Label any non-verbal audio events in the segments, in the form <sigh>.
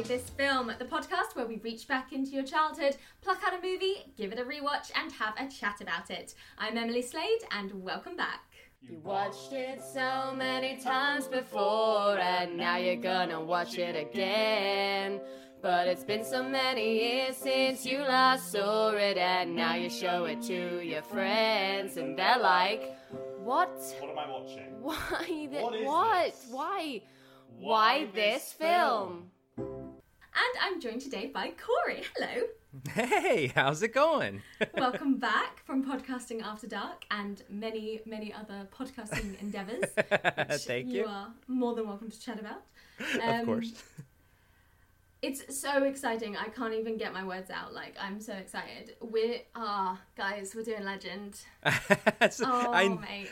To Why This Film, the podcast where we reach back into your childhood, pluck out a movie, give it a rewatch, and have a chat about it. I'm Emily Slade, and welcome back. You watched it so many times before, and now you're gonna watch it again. But it's been so many years since you last saw it, and now you show it to your friends, and they're like, What? What am I watching? Why? Th- What is what? this? Why? Why Why this this film? And I'm joined today by Corey. Hello. Hey, how's it going? <laughs> Welcome back from Podcasting After Dark and many, many other podcasting endeavors. <laughs> Thank You you. are more than welcome to chat about. of Um, course. It's so exciting. I can't even get my words out. Like, I'm so excited. We are, guys, we're doing Legend. <laughs> So, Oh, I, mate.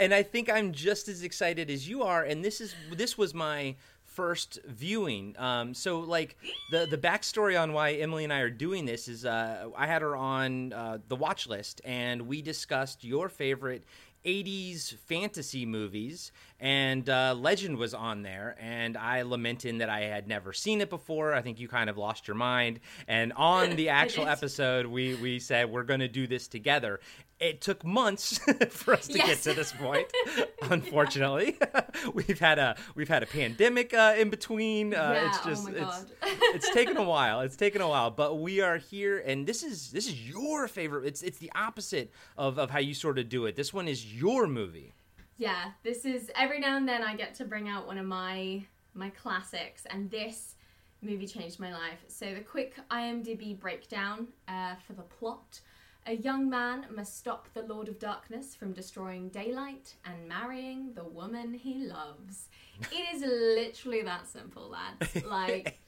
and I think I'm just as excited as you are. And this is this was my first viewing. Um, so like the the backstory on why Emily and I are doing this is uh, I had her on uh, the watch list, and we discussed your favorite. 80s fantasy movies and uh, legend was on there and i lamenting that i had never seen it before i think you kind of lost your mind and on the <laughs> actual episode we we said we're going to do this together it took months <laughs> for us to get to this point <laughs> unfortunately. <laughs> We've had a we've had a pandemic uh, in between. Uh, Yeah, it's oh just my it's God. it's taken a while it's taken a while but we are here and this is this is your favorite it's it's the opposite of of how you sort of do it. This one is your movie. Yeah, this is every now and then I get to bring out one of my my classics, and this movie changed my life. So the quick IMDb breakdown uh, for the plot: a young man must stop the Lord of Darkness from destroying daylight and marrying the woman he loves. It is literally that simple, lads. <laughs> Like.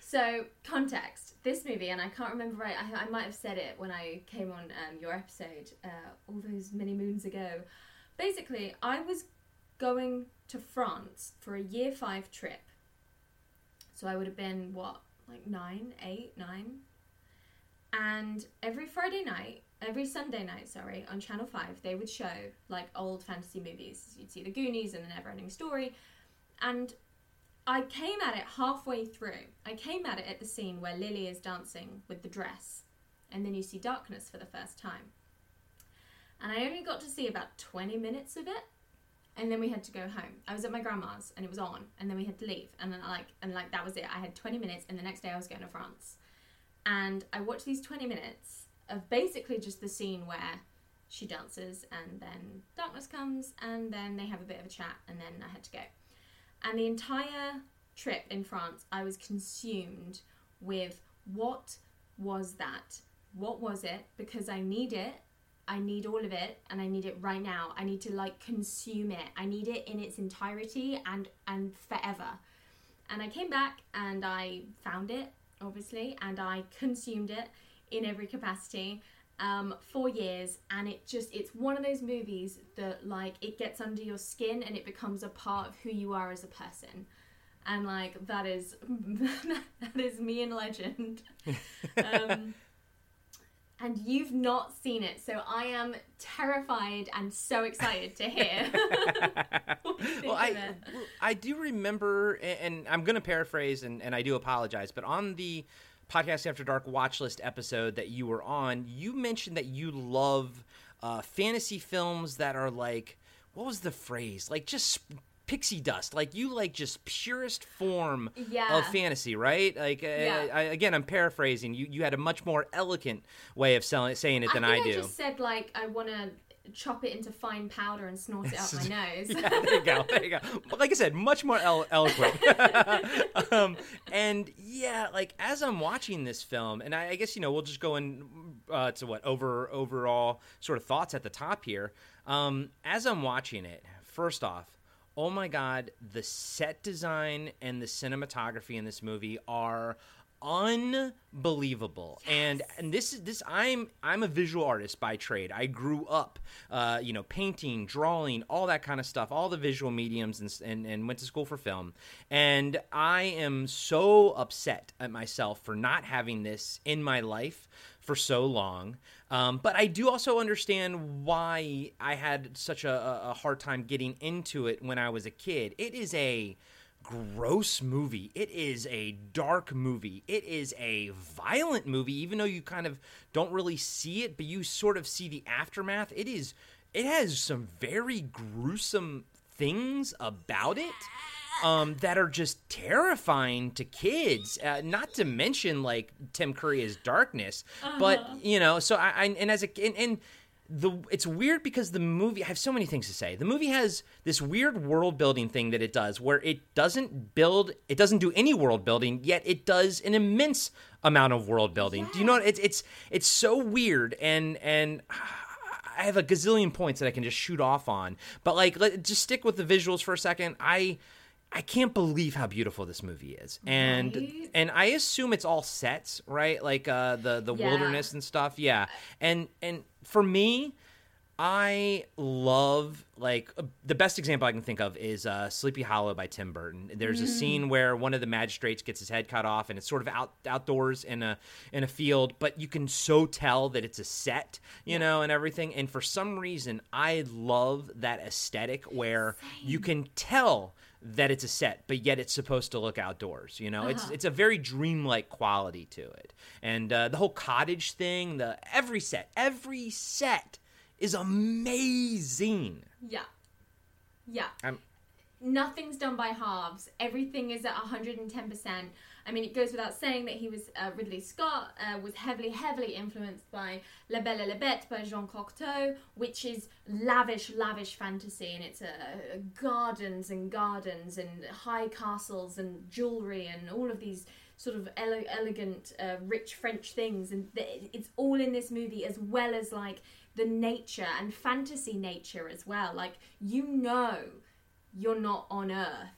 So, context. This movie, and I can't remember right, I, I might have said it when I came on um, your episode uh, all those many moons ago. Basically, I was going to France for a year five trip. So I would have been, what, like nine, eight, nine? And every Friday night, every Sunday night, sorry, on Channel 5, they would show like old fantasy movies. You'd see The Goonies and The Never Ending Story. And I came at it halfway through. I came at it at the scene where Lily is dancing with the dress, and then you see darkness for the first time. And I only got to see about 20 minutes of it, and then we had to go home. I was at my grandma's, and it was on, and then we had to leave, and then I like, and like that was it. I had 20 minutes, and the next day I was going to France, and I watched these 20 minutes of basically just the scene where she dances, and then darkness comes, and then they have a bit of a chat, and then I had to go. And the entire trip in France, I was consumed with what was that? What was it? Because I need it. I need all of it and I need it right now. I need to like consume it. I need it in its entirety and and forever. And I came back and I found it obviously and I consumed it in every capacity um, for years. And it just it's one of those movies that like it gets under your skin and it becomes a part of who you are as a person. And like that is <laughs> that is me in legend. <laughs> Um, and you've not seen it so i am terrified and so excited to hear what you think well, I well, I do remember, and I'm going to paraphrase, and, and I do apologize, but on the podcast After Dark watch list episode that you were on, you mentioned that you love uh, fantasy films that are like, what was the phrase? Like just pixie dust. Like you like just purest form Yeah. of fantasy, right? Like uh, Yeah. I, again, I'm paraphrasing. You you had a much more elegant way of selling, saying it than I I, think I, do. just said like I want to chop it into fine powder and snort it up my <laughs> nose. yeah, there you go. There you go. But like I said, much more elo- eloquent. <laughs> um, and yeah, like as I'm watching this film, and I, I guess you know we'll just go in uh, to what over overall sort of thoughts at the top here. Um, as I'm watching it, first off, oh my god, the set design and the cinematography in this movie are unbelievable. And and this is this i'm i'm a visual artist by trade. I grew up uh, you know painting drawing all that kind of stuff all the visual mediums and, and and went to school for film. And i am so upset at myself for not having this in my life for so long um, but i do also understand why i had such a, a hard time getting into it when i was a kid it is a gross movie. It is a dark movie. It is a violent movie, even though you kind of don't really see it, but you sort of see the aftermath. It is. It has some very gruesome things about it um, that are just terrifying to kids. Uh, not to mention like Tim Curry Curry's darkness, uh-huh. but you know. So I, I and as a and, and the it's weird because the movie I have so many things to say. The movie has this weird world building thing that it does where it doesn't build it doesn't do any world building, yet it does an immense amount of world building. Yeah. Do you know what it's it's it's so weird and and <sighs> I have a gazillion points that I can just shoot off on. But like let, just stick with the visuals for a second. I I can't believe how beautiful this movie is, and right? and I assume it's all sets, right? Like uh, the the yeah. wilderness and stuff. Yeah, and and for me, I love like uh, the best example I can think of is uh, Sleepy Hollow by Tim Burton. There's mm. a scene where one of the magistrates gets his head cut off, and it's sort of out outdoors in a in a field, but you can so tell that it's a set, you yeah. know, and everything. And for some reason, I love that aesthetic where Same. you can tell that it's a set, but yet it's supposed to look outdoors. You know, uh-huh. it's it's a very dreamlike quality to it, and uh, the whole cottage thing, the every set, every set is amazing. Yeah, yeah. I'm, Nothing's done by halves. Everything is at 110 percent. I mean, it goes without saying that he was uh, Ridley Scott uh, was heavily, heavily influenced by La Belle et la Bête by Jean Cocteau, which is lavish, lavish fantasy, and it's uh, gardens and gardens and high castles and jewelry and all of these sort of ele- elegant, uh, rich French things, and th- it's all in this movie as well as like the nature and fantasy nature as well. Like you know, you're not on Earth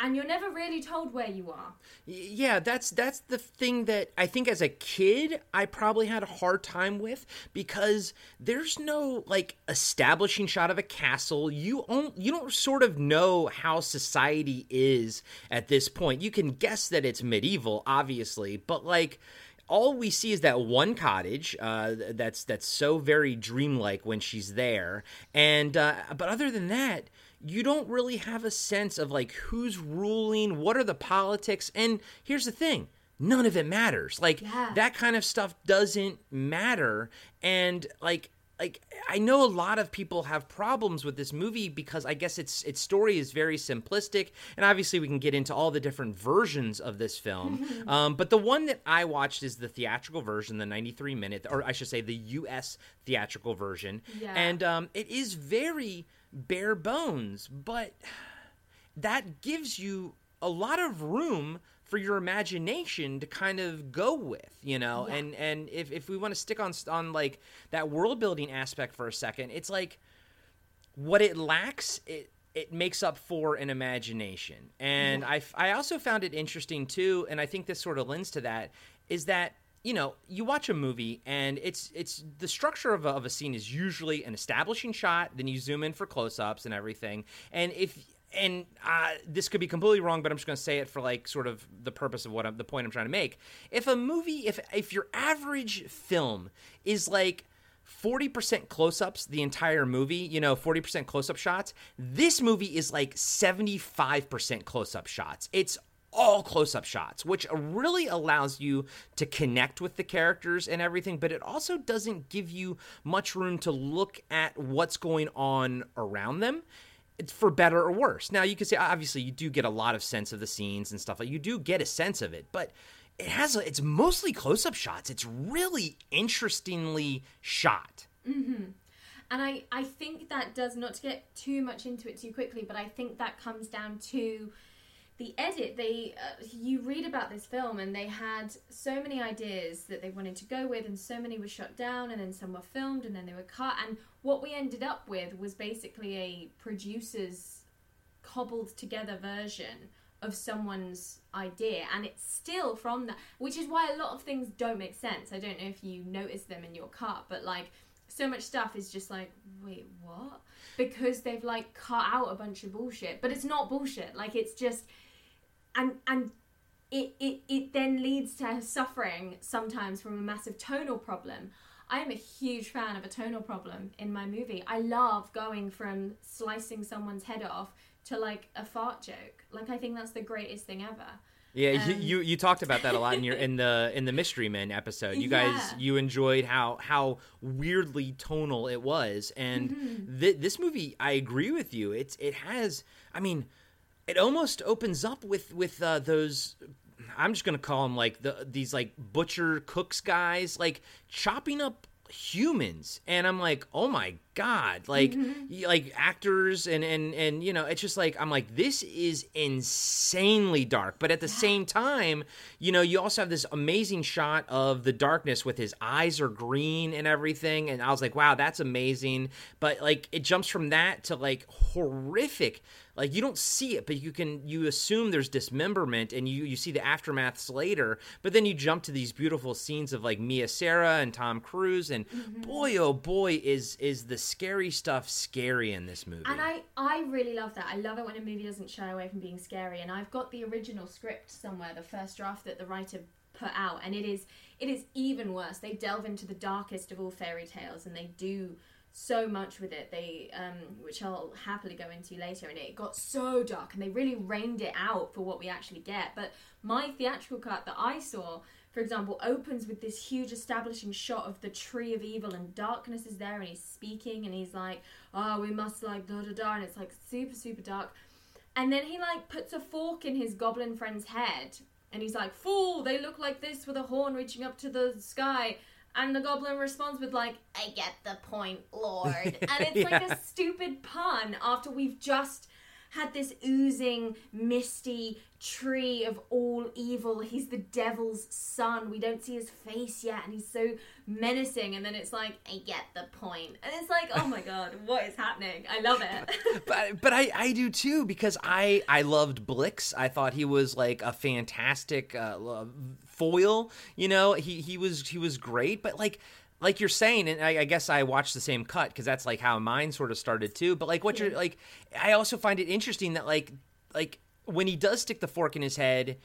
and you're never really told where you are. Yeah, that's that's the thing that I think as a kid I probably had a hard time with because there's no like establishing shot of a castle. You don't you don't sort of know how society is at this point. You can guess that it's medieval, obviously, but like all we see is that one cottage uh, that's that's so very dreamlike when she's there, and uh, but other than that you don't really have a sense of like who's ruling, what are the politics. And here's the thing none of it matters. Like yeah. that kind of stuff doesn't matter. And like, like I know a lot of people have problems with this movie because I guess its its story is very simplistic, and obviously we can get into all the different versions of this film. <laughs> um, but the one that I watched is the theatrical version, the 93 minute, or I should say the U.S. theatrical version, yeah. and um, it is very bare bones, but that gives you a lot of room for your imagination to kind of go with, you know. Yeah. And and if if we want to stick on on like that world building aspect for a second, it's like what it lacks it it makes up for an imagination. And yeah. I I also found it interesting too, and I think this sort of lends to that is that you know, you watch a movie and it's it's the structure of a, of a scene is usually an establishing shot, then you zoom in for close-ups and everything. And if and uh, this could be completely wrong, but I'm just going to say it for like sort of the purpose of what I'm, the point I'm trying to make. If a movie, if if your average film is like 40% close-ups the entire movie, you know, 40% close-up shots, this movie is like 75% close-up shots. It's all close up shots, which really allows you to connect with the characters and everything, but it also doesn't give you much room to look at what's going on around them. For better or worse. Now, you can say, obviously, you do get a lot of sense of the scenes and stuff like you do get a sense of it, but it has a, it's mostly close up shots. It's really interestingly shot. Mm-hmm. And I, I think that does not to get too much into it too quickly, but I think that comes down to the edit they uh, you read about this film and they had so many ideas that they wanted to go with and so many were shut down and then some were filmed and then they were cut. And what we ended up with was basically a producer's cobbled together version of someone's idea. And it's still from that which is why a lot of things don't make sense. I don't know if you notice them in your cut but like so much stuff is just like wait what? Because they've like cut out a bunch of bullshit. But it's not bullshit. Like it's just and and it, it, it then leads to suffering sometimes from a massive tonal problem. I am a huge fan of a tonal problem in my movie. I love going from slicing someone's head off to like a fart joke. Like I think that's the greatest thing ever. Yeah, um, you, you, you talked about that a lot in your in the in the Mystery Men episode. You guys yeah. you enjoyed how how weirdly tonal it was, and mm-hmm. th- this movie, I agree with you. It's it has, I mean, it almost opens up with with uh, those I'm just gonna call them like the these like butcher cooks guys, like chopping up humans, and I'm like, oh my god like mm-hmm. like actors and and and you know it's just like i'm like this is insanely dark but at the yeah. same time you know you also have this amazing shot of the darkness with his eyes are green and everything and i was like wow that's amazing but like it jumps from that to like horrific like you don't see it but you can you assume there's dismemberment and you you see the aftermaths later but then you jump to these beautiful scenes of like mia sara and tom cruise and mm-hmm. boy oh boy is is the scary stuff scary in this movie. And I, I really love that. I love it when a movie doesn't shy away from being scary. And I've got the original script somewhere, the first draft that the writer put out, and it is it is even worse. They delve into the darkest of all fairy tales, and they do so much with it. They, um, which I'll happily go into later, and it got so dark, and they really reined it out for what we actually get. But my theatrical cut that I saw for example, opens with this huge establishing shot of the tree of evil and darkness is there and he's speaking and he's like, oh, we must like da da da, and it's like super, super dark. And then he like puts a fork in his goblin friend's head and he's like, fool, they look like this with a horn reaching up to the sky. And the goblin responds with like, I get the point, Lord. <laughs> And it's yeah. like a stupid pun after we've just had this oozing, misty tree of all evil. He's the devil's son. We don't see his face yet, and he's so menacing. And then it's like, I get the point. And it's like, oh my god, <laughs> what is happening? I love it. <laughs> but but I I do too because I I loved Blix. I thought he was like a fantastic uh, foil. You know, he he was he was great. But like like you're saying, and I, I, guess I watched the same cut because that's like how mine sort of started too. But like what yeah. you're like, I also find it interesting that like like when he does stick the fork in his head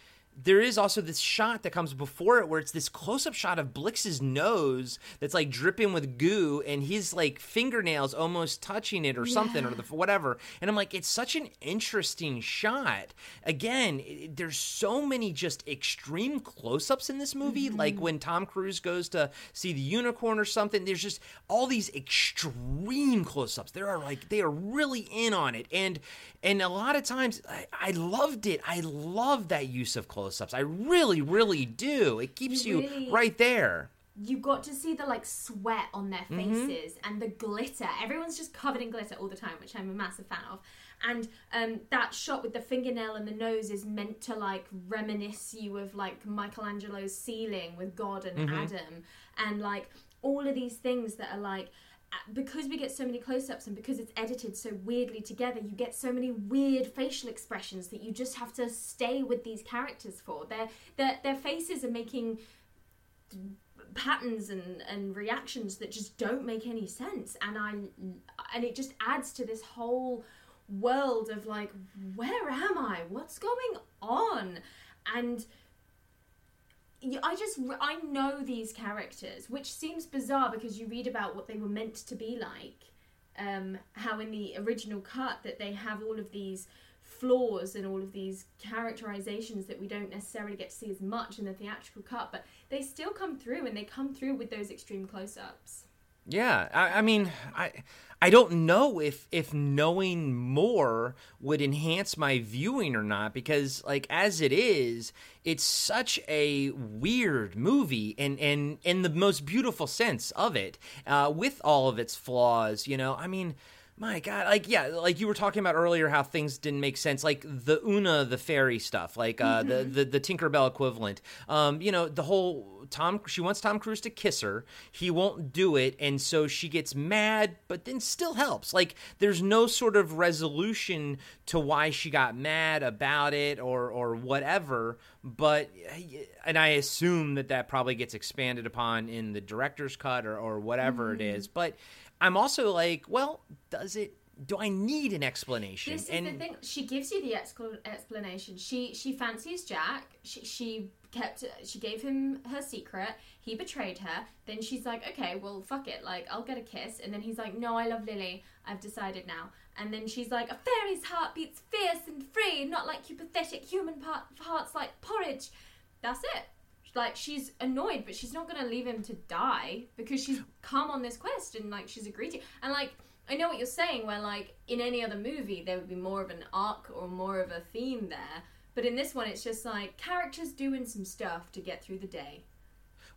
there is also this shot that comes before it where it's this close up shot of Blix's nose that's like dripping with goo and his like fingernails almost touching it or something or the whatever. And I'm like, it's such an interesting shot. Again, it, there's so many just extreme close ups in this movie. Mm-hmm. Like when Tom Cruise goes to see the unicorn or something, there's just all these extreme close ups. There are like, they are really in on it. And, and a lot of times I, I loved it. I love that use of close close-ups. I really, really do. It keeps you, you right there. You got to see the like sweat on their mm-hmm. faces mm-hmm. and the glitter. Everyone's just covered in glitter all the time, which I'm a massive fan of. And um, that shot with the fingernail and the nose is meant to like reminisce you of like Michelangelo's ceiling with God and mm-hmm. Adam, and like all of these things that are like Uh, because we get so many close-ups and because it's edited so weirdly together you get so many weird facial expressions that you just have to stay with these characters for. Their their, their faces are making patterns and, and reactions that just don't make any sense. And i and it just adds to this whole world of like where am i? What's going on? And I just I know these characters, which seems bizarre because you read about what they were meant to be like. Um, how in the original cut that they have all of these flaws and all of these characterizations that we don't necessarily get to see as much in the theatrical cut, but they still come through and they come through with those extreme close-ups. Yeah, I, I, mean, I I don't know if if knowing more would enhance my viewing or not because like as it is, it's such a weird movie and and in the most beautiful sense of it, uh, with all of its flaws. You know, I mean my god like yeah like you were talking about earlier how things didn't make sense like the Oona the fairy stuff like uh mm-hmm. the, the the tinkerbell equivalent um you know the whole tom she wants tom cruise to kiss her he won't do it and so she gets mad but then still helps like there's no sort of resolution to why she got mad about it or or whatever but and i assume that that probably gets expanded upon in the director's cut or or whatever mm-hmm. it is but I'm also like, well, does it? Do I need an explanation? This is and, the thing. She gives you the explanation. She she fancies Jack. She she kept she gave him her secret. He betrayed her. Then she's like, okay, well, fuck it. Like, I'll get a kiss. And then he's like, no, I love Lily. I've decided now. And then she's like, a fairy's heart beats fierce and free, not like you pathetic human part, hearts like porridge. That's it like she's annoyed, but she's not gonna leave him to die because she's come on this quest and like she's agreed to. And like I know what you're saying, where like in any other movie there would be more of an arc or more of a theme there, but in this one it's just like characters doing some stuff to get through the day.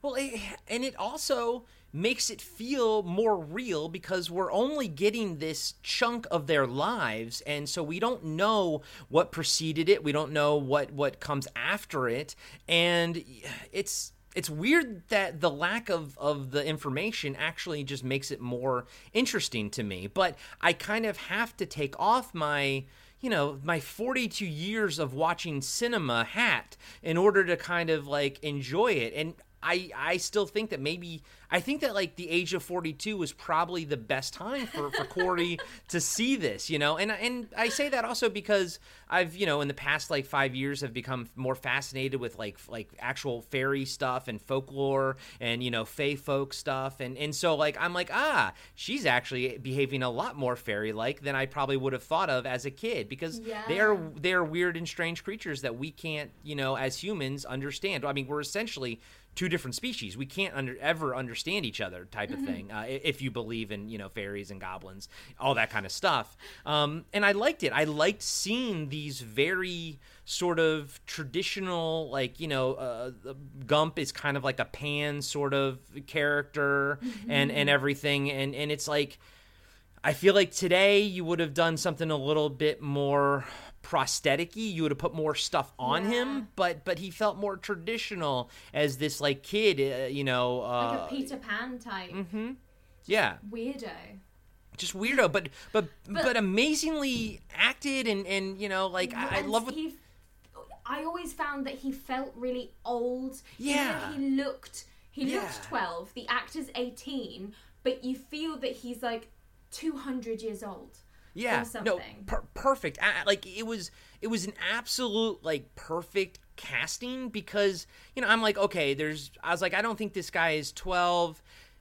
Well, it, and it also makes it feel more real because we're only getting this chunk of their lives and so we don't know what preceded it. We don't know what what comes after it. And it's it's weird that the lack of, of the information actually just makes it more interesting to me. But i kind of have to take off my you know my 42 years of watching cinema hat in order to kind of like enjoy it. And I I still think that maybe I think that like the age of 42 was probably the best time for, for <laughs> Corey to see this, you know, and and I say that also because I've you know in the past like five years have become more fascinated with like like actual fairy stuff and folklore and you know fey folk stuff and and so like I'm like ah she's actually behaving a lot more fairy like than I probably would have thought of as a kid because yeah. they're they're weird and strange creatures that we can't you know as humans understand. I mean we're essentially two different species. We can't under, ever understand each other, type of mm-hmm. thing. Uh, if you believe in you know fairies and goblins, all that kind of stuff. Um, and I liked it. I liked seeing these very sort of traditional, like you know, uh, Gump is kind of like a pan sort of character, mm-hmm. and and everything, and and it's like. I feel like today you would have done something a little bit more prostheticy you would have put more stuff on yeah. him but but he felt more traditional as this like kid uh, you know uh, like a peter pan type mm-hmm. yeah weirdo just weirdo but, but but but amazingly acted and and you know like i, I love what he i always found that he felt really old yeah he looked he yeah. looked 12 the actor's 18 but you feel that he's like 200 years old yeah no per- perfect. Like it was it was an absolute like perfect casting because you know i'm like okay there's i was like i don't think this guy is 12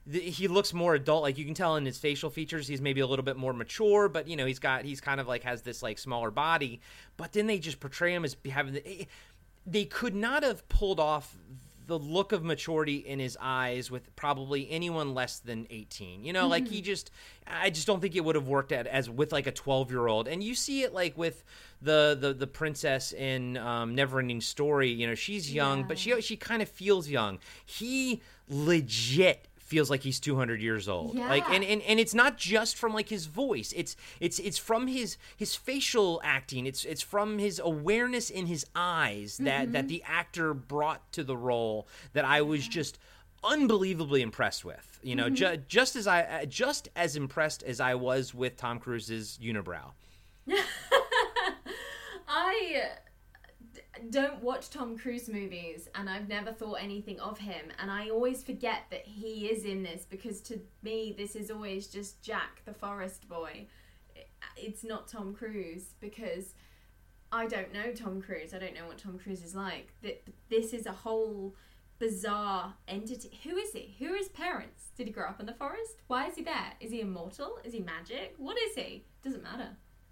he looks more adult. Like you can tell in his facial features he's maybe a little bit more mature but you know he's got he's kind of like has this like smaller body. But then they just portray him as having the, eh, eh, they could not have pulled off the look of maturity in his eyes with probably anyone less than 18 you know mm-hmm. like he mm-hmm. just i just don't think it would have worked at as with like a 12 year old and you see it like with the the, the princess in um, neverending story you know she's young yeah. but she she kind of feels young he legit feels like he's 200 years old yeah. like and, and and it's not just from like his voice it's it's it's from his his facial acting it's it's from his awareness in his eyes that mm-hmm. that the actor brought to the role that i was just unbelievably impressed with you know mm-hmm. ju- just as i just as impressed as i was with tom cruise's unibrow <laughs> i don't watch Tom Cruise movies and I've never thought anything of him and I always forget that he is in this because to me this is always just Jack the Forest Boy. It's not Tom Cruise because I don't know Tom Cruise. I don't know what Tom Cruise is like. This is a whole bizarre entity. Who is he? Who are his parents? Did he grow up in the forest? Why is he there? Is he immortal? Is he magic? What is he? Doesn't matter.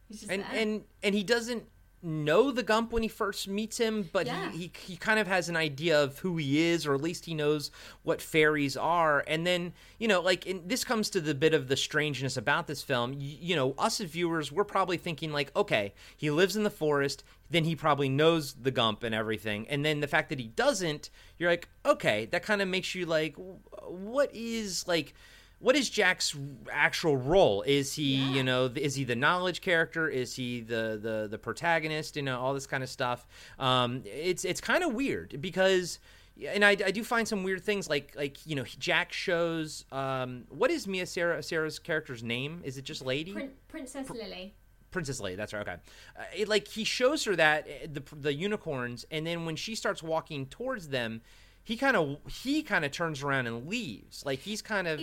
He's just and there. and and he doesn't know the Gump when he first meets him, but yeah. he, he he kind of has an idea of who he is, or at least he knows what fairies are. And then you know, like this comes to the bit of the strangeness about this film. You, you know, us as viewers, we're probably thinking like, okay, he lives in the forest, then he probably knows the Gump and everything. And then the fact that he doesn't, you're like, okay, that kind of makes you like, what is like what is Jack's actual role? Is he, Yeah. you know, is he the knowledge character? Is he the the the protagonist? You know, all this kind of stuff. Um, it's it's kind of weird because. And I, I do find some weird things like like you know Jack shows um, what is Mia Sara Sara's character's name? Is it just Lady? Prin- Princess Lily. Princess Leia. That's right. Okay. Uh, it, like he shows her that uh, the the unicorns, and then when she starts walking towards them, he kind of he kind of turns around and leaves. Like he's kind of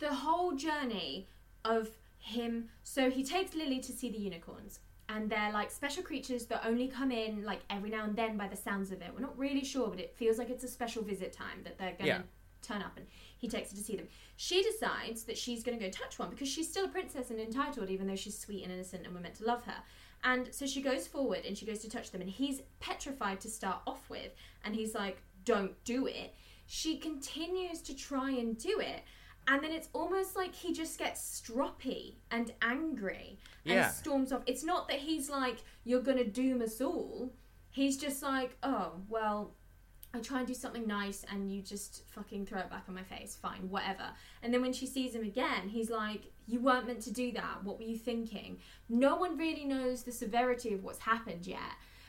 the whole journey of him so he takes lily to see the unicorns and they're like special creatures that only come in like every now and then by the sounds of it we're not really sure but it feels like it's a special visit time that they're gonna Yeah. turn up and he takes her to see them she decides that she's gonna go touch one because she's still a princess and entitled even though she's sweet and innocent and we're meant to love her and so she goes forward and she goes to touch them and he's petrified to start off with and he's like don't do it she continues to try and do it and then it's almost like he just gets stroppy and angry and Yeah. storms off. It's not that he's like, you're going to doom us all. He's just like, oh, well, I try and do something nice and you just fucking throw it back on my face. Fine, whatever. And then when she sees him again, he's like, you weren't meant to do that. What were you thinking? No one really knows the severity of what's happened yet.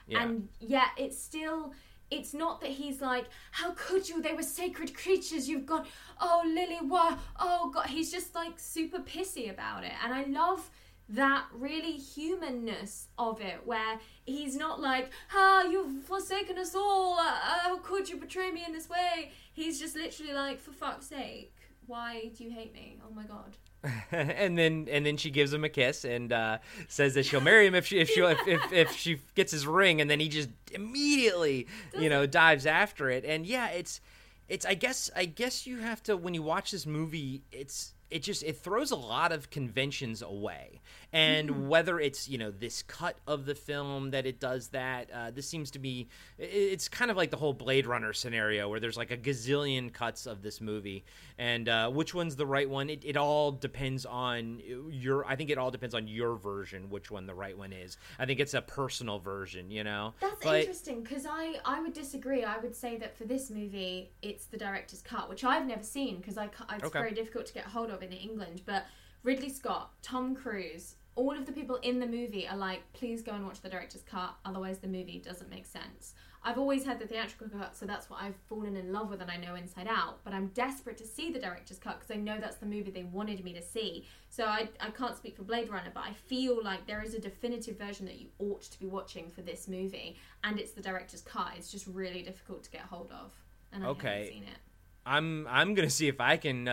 Yeah. And yet it's still it's not that he's like, How could you? They were sacred creatures. You've got oh Lily, what oh god he's just like super pissy about it. And I love that really humanness of it where he's not like, Ah, you've forsaken us all, uh, how could you betray me in this way? He's just literally like, For fuck's sake, why do you hate me? Oh my god. <laughs> and then and then she gives him a kiss and uh, says that she'll marry him if she if she if, if, if she gets his ring and then he just immediately you know dives after it. And yeah it's it's I guess I guess you have to when you watch this movie it's it just it throws a lot of conventions away and whether it's you know this cut of the film that it does that uh, this seems to be it's kind of like the whole blade runner scenario where there's like a gazillion cuts of this movie and uh, which one's the right one it, it all depends on your i think it all depends on your version which one the right one is i think it's a personal version you know That's But- interesting because I, I would disagree. I would say that for this movie, it's the director's cut, which I've never seen because I, it's Okay. very difficult to get hold of in England. But Ridley Scott, Tom Cruise, all of the people in the movie are like, please go and watch the director's cut, otherwise the movie doesn't make sense. I've always had the theatrical cut, so that's what I've fallen in love with and I know inside out. But I'm desperate to see the director's cut because I know that's the movie they wanted me to see. So I, I can't speak for Blade Runner, but I feel like there is a definitive version that you ought to be watching for this movie, and it's the director's cut. It's just really difficult to get hold of, and I Okay. haven't seen it. I'm I'm gonna see if I can uh,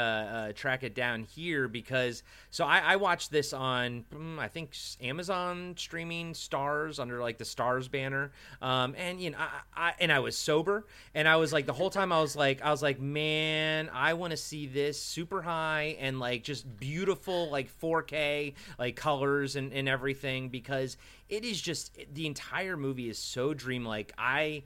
uh, track it down here because so I, I watched this on mm, I think Amazon streaming Stars under like the Stars banner, um, and you know I, I and I was sober and I was like the whole time I was like I was like man I want to see this super high and like just beautiful like 4K like colors and and everything because it is just the entire movie is so dreamlike I.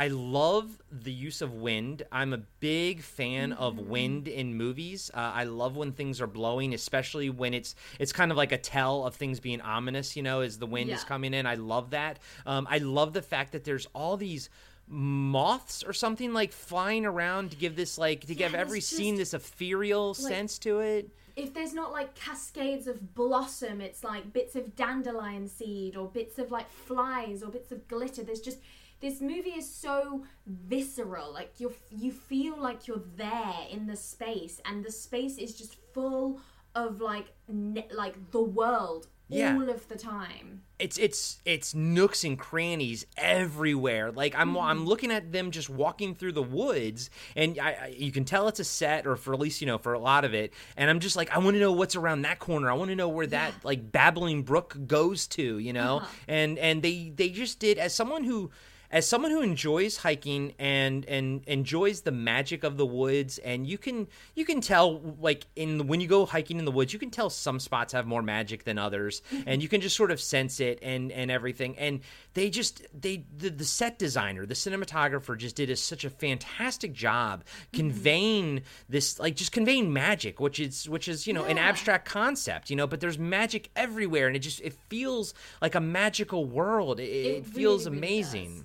I love the use of wind. I'm a big fan of wind in movies. Uh, I love when things are blowing, especially when it's it's kind of like a tell of things being ominous. You know, as the wind is coming in. I love that. Um, I love the fact that there's all these moths or something like flying around to give this like to give every scene this ethereal sense to it. if there's not like cascades of blossom, it's like bits of dandelion seed or bits of like flies or bits of glitter. There's just this movie is so visceral. Like you you feel like you're there in the space, and the space is just full of like ne- like the world Yeah. all of the time. it's it's it's nooks and crannies everywhere. Like I'm I'm mm. looking at them just walking through the woods, and I, I you can tell it's a set, or for at least you know for a lot of it. And I'm just like I want to know what's around that corner. I want to know where that like babbling brook goes to, you know. Uh-huh. And and they they just did as someone who as someone who enjoys hiking and and enjoys the magic of the woods and you can you can tell like in the, when you go hiking in the woods you can tell some spots have more magic than others mm-hmm. and you can just sort of sense it and and everything and they just they the, the set designer the cinematographer just did a, such a fantastic job mm-hmm. conveying this like just conveying magic which is which is you know an abstract concept you know but there's magic everywhere and it just it feels like a magical world. It, it, It feels really, really amazing. does.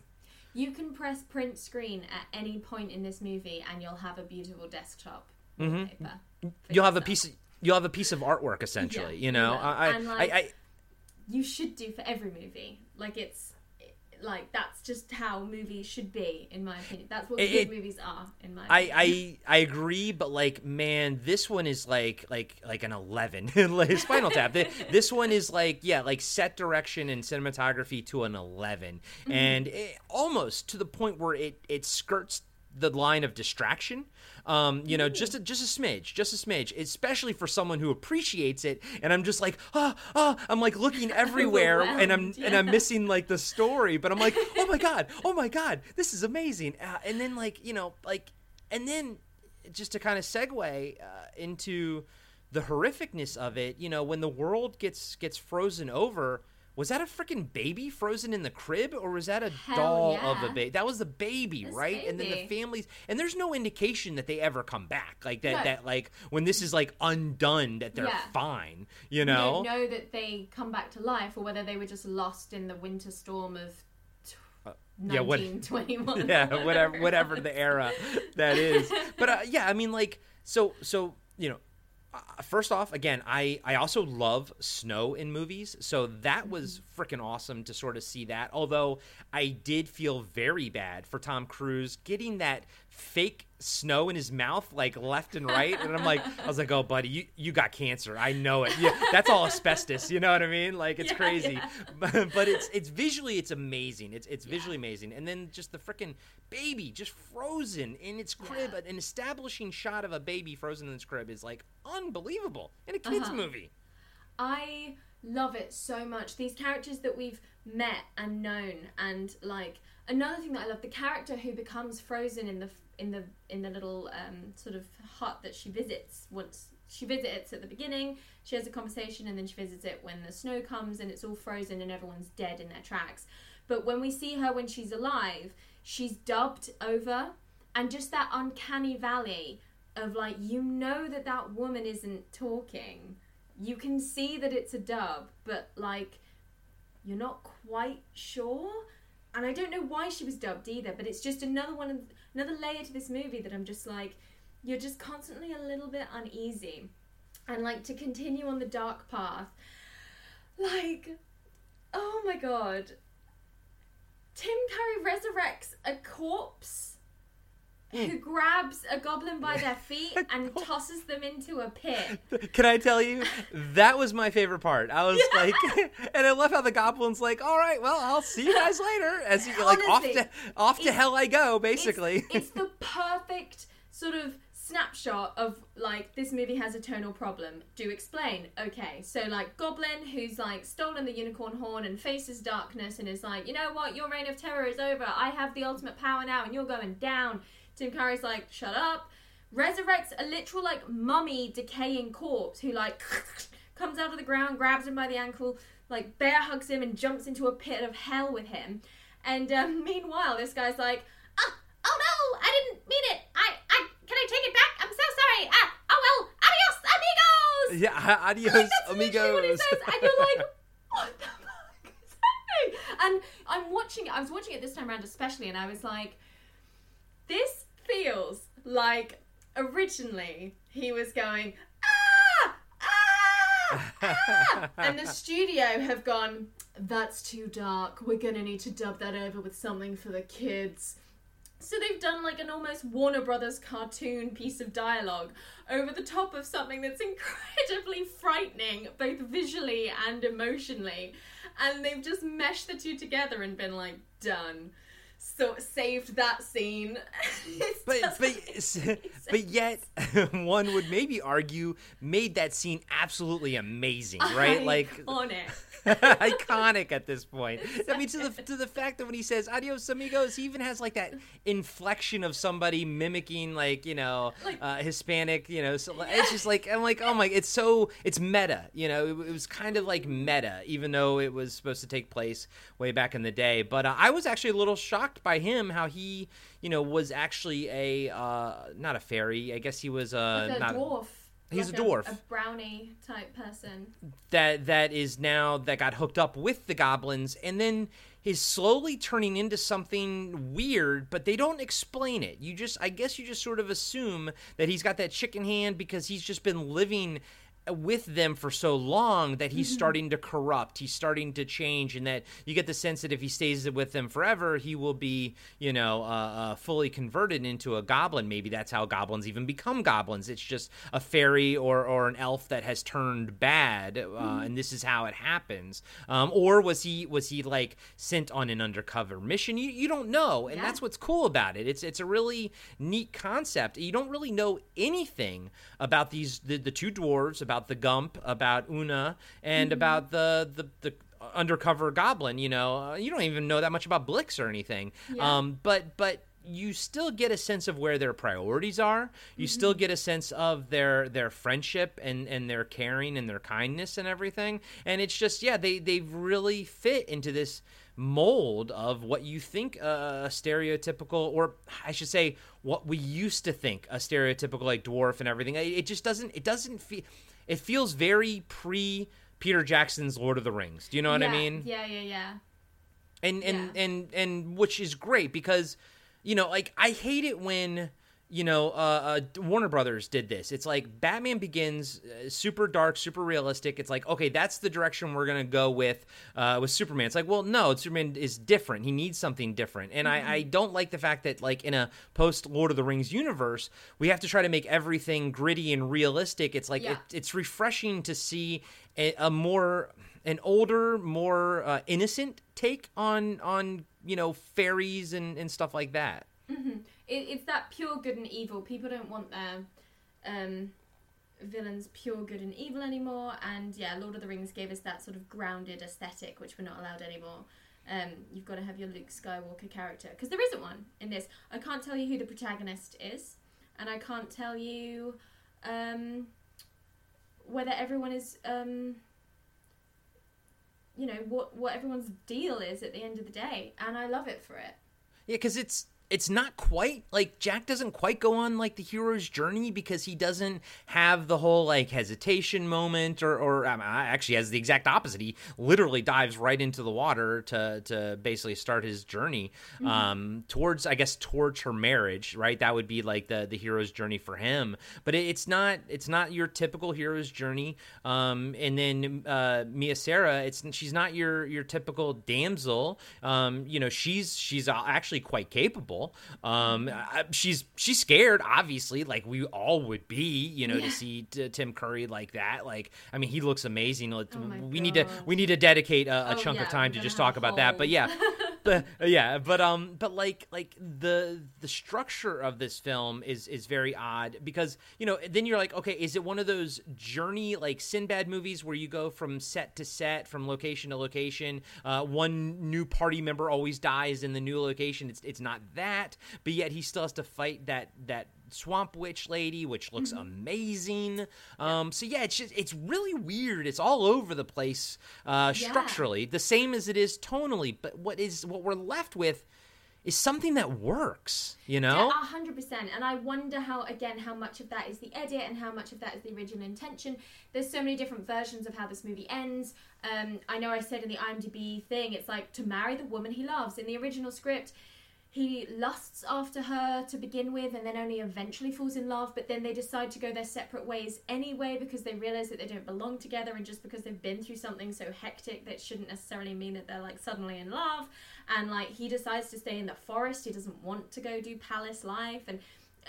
You can press print screen at any point in this movie, and you'll have a beautiful desktop Mm-hmm. wallpaper. you'll have a piece. Of, you'll have a piece of artwork essentially. Yeah, you know, you will. I, And, I, I, you should do for every movie. Like it's like that's just how movies should be, in my opinion. That's what It- good it- movies are, in my I, opinion. I I agree, but like man, this one is like like like an eleven. <laughs> like Spinal Tap. Th- <laughs> This one is like yeah, like set direction and cinematography to an 11 Mm-hmm. and it, almost to the point where it it skirts the line of distraction. Um, you know, just a, just a smidge, just a smidge, especially for someone who appreciates it. And I'm just like, ah, ah, I'm like looking <laughs> everywhere, and I'm Overwhelmed, and I'm missing like the story, but I'm like, oh my god, <laughs> oh my god, this is amazing. Uh, and then like you know, like, and then just to kind of segue uh, into the horrificness of it, you know, when the world gets gets frozen over. Was that a freaking baby frozen in the crib, or was that a Hell doll of a baby? That was the baby, That's right? And then the families, and there's no indication that they ever come back, like that. No. That like when this is like undone, that they're Yeah. fine. You know? don't know that they come back to life, or whether they were just lost in the winter storm of Uh, yeah, what- 1921. <laughs> yeah, whatever, whatever the era that is. <laughs> But uh, yeah, I mean, like, so, so you know, uh, first off, again, I I also love snow in movies, so that was freaking awesome to sort of see that. Although I did feel very bad for Tom Cruise getting that fake snow in his mouth like left and right and i'm like <laughs> i was like oh buddy you, you got cancer. I know it. Yeah, that's all asbestos you know what i mean? Like it's Yeah, crazy. yeah. <laughs> but, but it's it's visually it's amazing. It's it's visually amazing. And then just the freaking baby just frozen in its crib. An establishing shot of a baby frozen in its crib is like unbelievable in a kids Uh-huh. movie. I love it so much. These characters that we've met and known, and like another thing that I love, the character who becomes frozen in the in the in the little um, sort of hut that she visits once she visits at the beginning. She has a conversation, and then she visits it when the snow comes and it's all frozen and everyone's dead in their tracks. But when we see her when she's alive, she's dubbed over, and just that uncanny valley of like you know that that woman isn't talking you can see that it's a dub, but like you're not quite sure. And I don't know why she was dubbed either, but it's just another one of another layer to this movie that I'm just like you're just constantly a little bit uneasy. And like to continue on the dark path, like oh my god. Tim Curry resurrects a corpse <laughs> who grabs a goblin by their feet <laughs> and tosses them into a pit. <laughs> Can I tell you that was my favorite part? I was like, and I love how the goblin's like, "All right, well, I'll see you guys later." As he like off to off to hell I go, basically. It's, it's the perfect sort of snapshot of like this movie has a tonal problem. Do explain. Okay, so like Goblin, who's like stolen the unicorn horn and faces darkness and is like, you know what, your reign of terror is over. I have the ultimate power now, and you're going down. Tim Curry's like, shut up. Resurrects a literal like mummy decaying corpse who like <laughs> comes out of the ground, grabs him by the ankle, like bear hugs him and jumps into a pit of hell with him. And um, <laughs> meanwhile, this guy's like, ah, oh no, I didn't mean it. I, I, can I take it back? I'm so sorry. Ah, oh well, adios, amigos. yeah, <laughs> adios, Like, that's literally what he amigos. says, and you're like, what the fuck is happening? And I'm watching it. I was watching it this time around, especially, and I was like, this feels like originally he was going ah ah ah, and the studio have gone. That's too dark. We're gonna need to dub that over with something for the kids. So they've done like an almost Warner Brothers cartoon piece of dialogue over the top of something that's <laughs> incredibly frightening, both visually and emotionally. And they've just meshed the two together and been like, done. So saved that scene. <laughs> But but <laughs> but yet <laughs> one would maybe argue made that scene absolutely amazing, right? Like iconic. <laughs> iconic at this point. I mean, to the to the fact that when he says "adios, amigos," he even has like that inflection of somebody mimicking, like you know, uh, Hispanic. You know, so it's just like I'm like, oh my, it's so it's meta. You know, it, it was kind of like meta, even though it was supposed to take place way back in the day. But uh, I was actually a little shocked by him how he, you know, was actually a uh, not a fairy. I guess he was uh, Like a not dwarf. He's Like a dwarf. A brownie type person. that that is now that got hooked up with the goblins and then is slowly turning into something weird, but they don't explain it. You just, I guess, you just sort of assume that he's got that chicken hand because he's just been living with them for so long that he's mm-hmm. starting to corrupt he's starting to change and that you get the sense that if he stays with them forever he will be you know uh, uh, fully converted into a goblin maybe that's how goblins even become goblins it's just a fairy or, or an elf that has turned bad uh, mm-hmm. and this is how it happens um, or was he was he like sent on an undercover mission you, you don't know and yeah. that's what's cool about it it's it's a really neat concept you don't really know anything about these the, the two dwarves about about the Gump, about Oona, and mm-hmm. about the, the the undercover goblin. You know, uh, you don't even know that much about Blix or anything. Yeah. Um, but but you still get a sense of where their priorities are. You mm-hmm. still get a sense of their their friendship and and their caring and their kindness and everything. And it's just yeah, they they really fit into this mold of what you think a stereotypical, or I should say, what we used to think a stereotypical like dwarf and everything. It just doesn't. It doesn't feel. It feels very pre Peter Jackson's Lord of the Rings. Do you know what yeah, I mean? Yeah, yeah, yeah. And and yeah. and and which is great because you know, like I hate it when you know, uh, uh, Warner Brothers did this. It's like Batman Begins, uh, super dark, super realistic. It's like, okay, that's the direction we're gonna go with uh, with Superman. It's like, well, no, Superman is different. He needs something different, and mm-hmm. I, I, don't like the fact that like in a post Lord of the Rings universe, we have to try to make everything gritty and realistic. It's like yeah. it, it's refreshing to see a, a more an older, more uh, innocent take on on you know fairies and and stuff like that. Mm-hmm it, it's that pure good and evil. People don't want their um, villains pure good and evil anymore. And yeah, Lord of the Rings gave us that sort of grounded aesthetic, which we're not allowed anymore. Um, you've got to have your Luke Skywalker character because there isn't one in this. I can't tell you who the protagonist is, and I can't tell you um, whether everyone is, um, you know, what what everyone's deal is at the end of the day. And I love it for it. Yeah, because it's it's not quite like Jack doesn't quite go on like the hero's journey because he doesn't have the whole like hesitation moment or or um, actually has the exact opposite. He literally dives right into the water to to basically start his journey mm-hmm. um, towards I guess towards her marriage. Right, that would be like the the hero's journey for him. But it, it's not it's not your typical hero's journey. Um, and then uh, Mia Sara, it's she's not your your typical damsel. Um, you know, she's she's actually quite capable um, she's she's scared, obviously, like we all would be, you know, yeah. to see t- Tim Curry like that. Like, I mean, he looks amazing. Oh we God. need to we need to dedicate a, a oh, chunk yeah, of time to just talk about that. But yeah, <laughs> but <laughs> yeah, but um, but like like the the structure of this film is is very odd because you know then you're like, okay, is it one of those journey like Sinbad movies where you go from set to set, from location to location? Uh, one new party member always dies in the new location. It's it's not that, but yet he still has to fight that that swamp witch lady which looks mm-hmm. amazing um, so yeah it's just it's really weird it's all over the place uh, structurally the same as it is tonally but what is what we're left with is something that works, you know? Yeah, 100%. And I wonder how, again, how much of that is the edit and how much of that is the original intention. There's so many different versions of how this movie ends. Um, I know I said in the IMDb thing, it's like to marry the woman he loves. In the original script, he lusts after her to begin with and then only eventually falls in love but then they decide to go their separate ways anyway because they realize that they don't belong together and just because they've been through something so hectic that shouldn't necessarily mean that they're like suddenly in love. And like he decides to stay in the forest. He doesn't want to go do palace life. And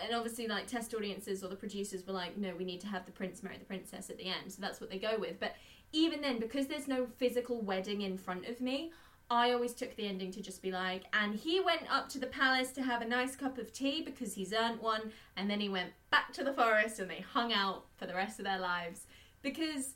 and obviously like test audiences or the producers were like no we need to have the prince marry the princess at the end. So that's what they go with. But even then because there's no physical wedding in front of me I always took the ending to just be like, and he went up to the palace to have a nice cup of tea because he's earned one, and then he went back to the forest and they hung out for the rest of their lives because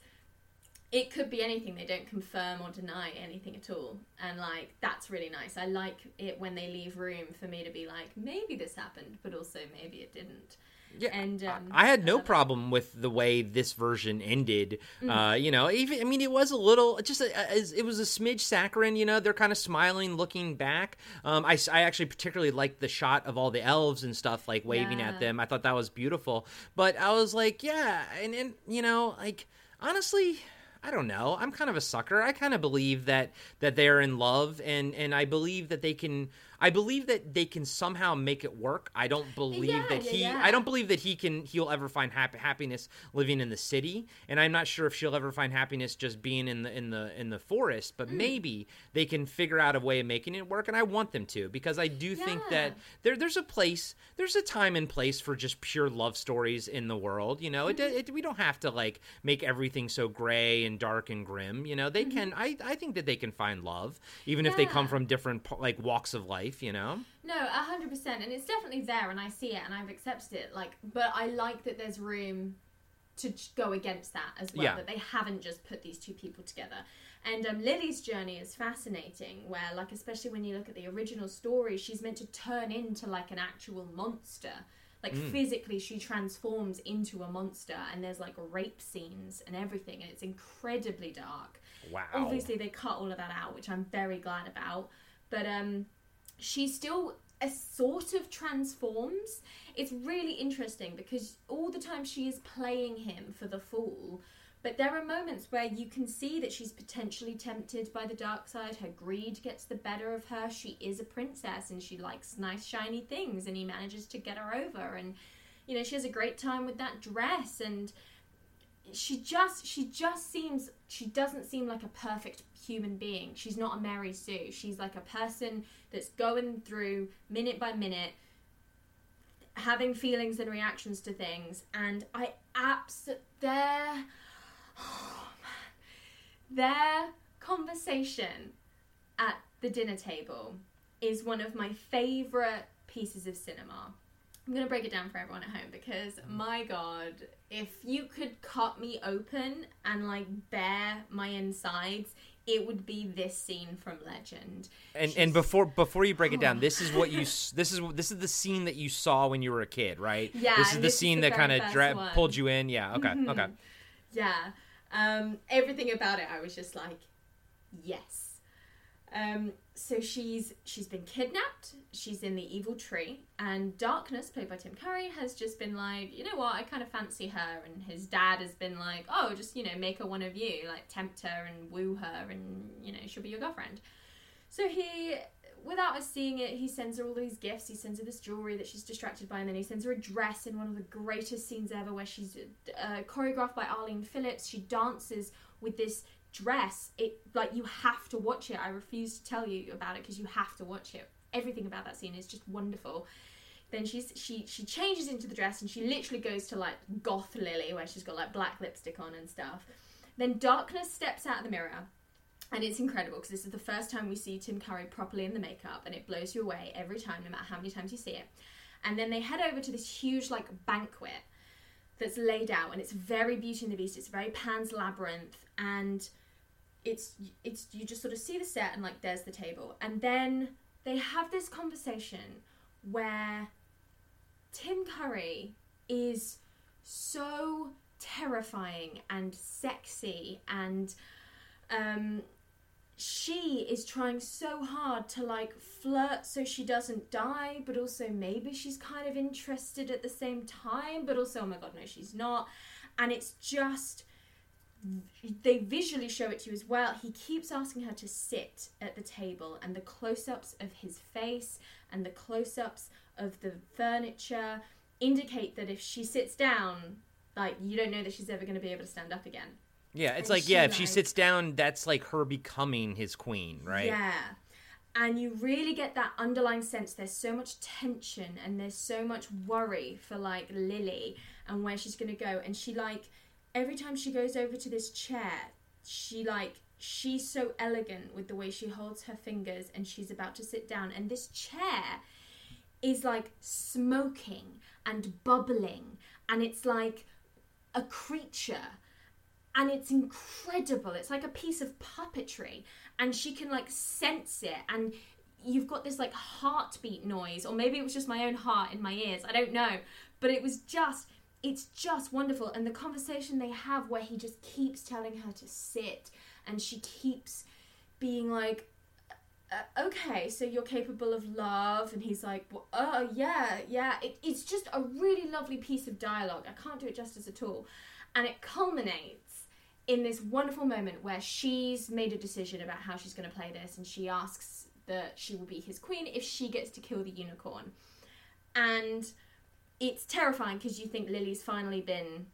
it could be anything. They don't confirm or deny anything at all. And like, that's really nice. I like it when they leave room for me to be like, maybe this happened, but also maybe it didn't. Yeah, and um, I had no problem with the way this version ended. Mm-hmm. Uh, you know, even I mean, it was a little just a, a, it was a smidge saccharine. You know, they're kind of smiling, looking back. Um, I, I actually particularly liked the shot of all the elves and stuff like waving yeah. at them. I thought that was beautiful. But I was like, yeah, and and you know, like honestly. I don't know. I'm kind of a sucker. I kind of believe that that they're in love, and and I believe that they can. I believe that they can somehow make it work. I don't believe Yeah, that he. yeah. I don't believe that he can. He'll ever find hap- happiness living in the city, and I'm not sure if she'll ever find happiness just being in the in the in the forest. Mm. But maybe they can figure out a way of making it work, and I want them to because I do think that there there's a place, there's a time and place for just pure love stories in the world. You know, it, it we don't have to like make everything so gray and dark and grim. You know, they can. I I think that they can find love even if they come from different like walks of life. You know. No, a hundred percent, and it's definitely there, and I see it, and I've accepted it. Like, but I like that there's room to go against that as well. Yeah. That they haven't just put these two people together. And um, Lily's journey is fascinating, where like especially when you look at the original story, she's meant to turn into like an actual monster. Like Mm. physically, she transforms into a monster, and there's like rape scenes and everything, and it's incredibly dark Wow. obviously they cut all of that out which i'm very glad about but um she still a sort of transforms. It's really interesting because all the time she is playing him for the fool but there are moments where you can see that she's potentially tempted by the dark side. Her greed gets the better of her. She is a princess and she likes nice shiny things and he manages to get her over. And you know she has a great time with that dress and she just she just seems she doesn't seem like a perfect human being. She's not a mary sue. She's like a person that's going through minute by minute having feelings and reactions to things. And i abs their oh <sighs> man their conversation at the dinner table is one of my favorite pieces of cinema. I'm going to break it down for everyone at home because mm. my god, if you could cut me open and like bare my insides, it would be this scene from Legend. And She's- and before before you break it down, <sighs> this is what you this is this is the scene that you saw when you were a kid, right? Yeah, This is the this is scene the that kind of dra- pulled you in. Yeah. Okay. Mhm. Okay. Yeah. Um, everything about it, I was just like, yes. Um, so she's she's been kidnapped. She's in the evil tree, and Darkness, played by Tim Curry, has just been like, you know what? I kind of fancy her, and his dad has been like, oh, just you know, make her one of you, like tempt her and woo her, and you know, she'll be your girlfriend. So he, without us seeing it, he sends her all these gifts. He sends her this jewelry that she's distracted by, and then he sends her a dress in one of the greatest scenes ever, where she's uh, choreographed by Arlene Phillips. She dances with this dress. It like you have to watch it. I refuse to tell you about it because you have to watch it. Everything about that scene is just wonderful. Then she's she she changes into the dress and she literally goes to like goth Lily where she's got like black lipstick on and stuff. Then darkness steps out of the mirror and it's incredible because this is the first time we see Tim Curry properly in the makeup, and it blows you away every time, no matter how many times you see it. And then they head over to this huge like banquet that's laid out, and it's very Beauty and the Beast. It's very Pan's Labyrinth, and it's it's you just sort of see the set and like there's the table, and then they have this conversation where Tim Curry is so terrifying and sexy and um she is trying so hard to like flirt so she doesn't die, but also maybe she's kind of interested at the same time, but also, oh my god, no, she's not. And it's just, they visually show it to you as well. He keeps asking her to sit at the table, and the close ups of his face and the close ups of the furniture indicate that if she sits down, like, you don't know that she's ever going to be able to stand up again. Yeah, it's And like yeah, if she sits down, that's like her becoming his queen, right? Yeah. And you really get that underlying sense there's so much tension and there's so much worry for like Lily and where she's going to go. And she like, every time she goes over to this chair, she like, she's so elegant with the way she holds her fingers and she's about to sit down. And this chair is like smoking and bubbling and it's like a creature and it's incredible. It's like a piece of puppetry, and she can like sense it, and you've got this like heartbeat noise, or maybe it was just my own heart in my ears. I don't know, but it was just. It's just wonderful, and the conversation they have where he just keeps telling her to sit, and she keeps being like, uh, "Okay, so you're capable of love," and he's like, "Oh yeah, yeah." It, it's just a really lovely piece of dialogue. I can't do it justice at all, and it culminates in this wonderful moment where she's made a decision about how she's going to play this, and she asks that she will be his queen if she gets to kill the unicorn. And it's terrifying because you think Lily's finally been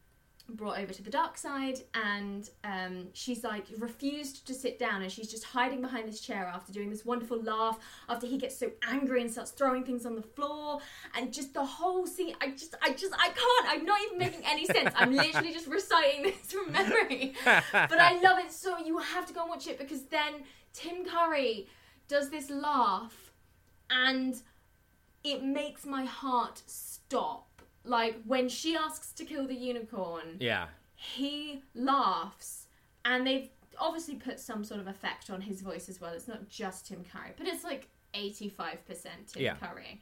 brought over to the dark side and um, she's like refused to sit down and she's just hiding behind this chair after doing this wonderful laugh after he gets so angry and starts throwing things on the floor and just the whole scene i just i just i can't i'm not even making any sense. I'm literally just reciting this from memory. <laughs> But i love it so you have to go and watch it because then tim curry does this laugh and it makes my heart stop like when she asks to kill the unicorn, Yeah. he laughs, and they've obviously put some sort of effect on his voice as well. It's not just Tim Curry, but it's like eighty-five percent Tim Yeah. Curry,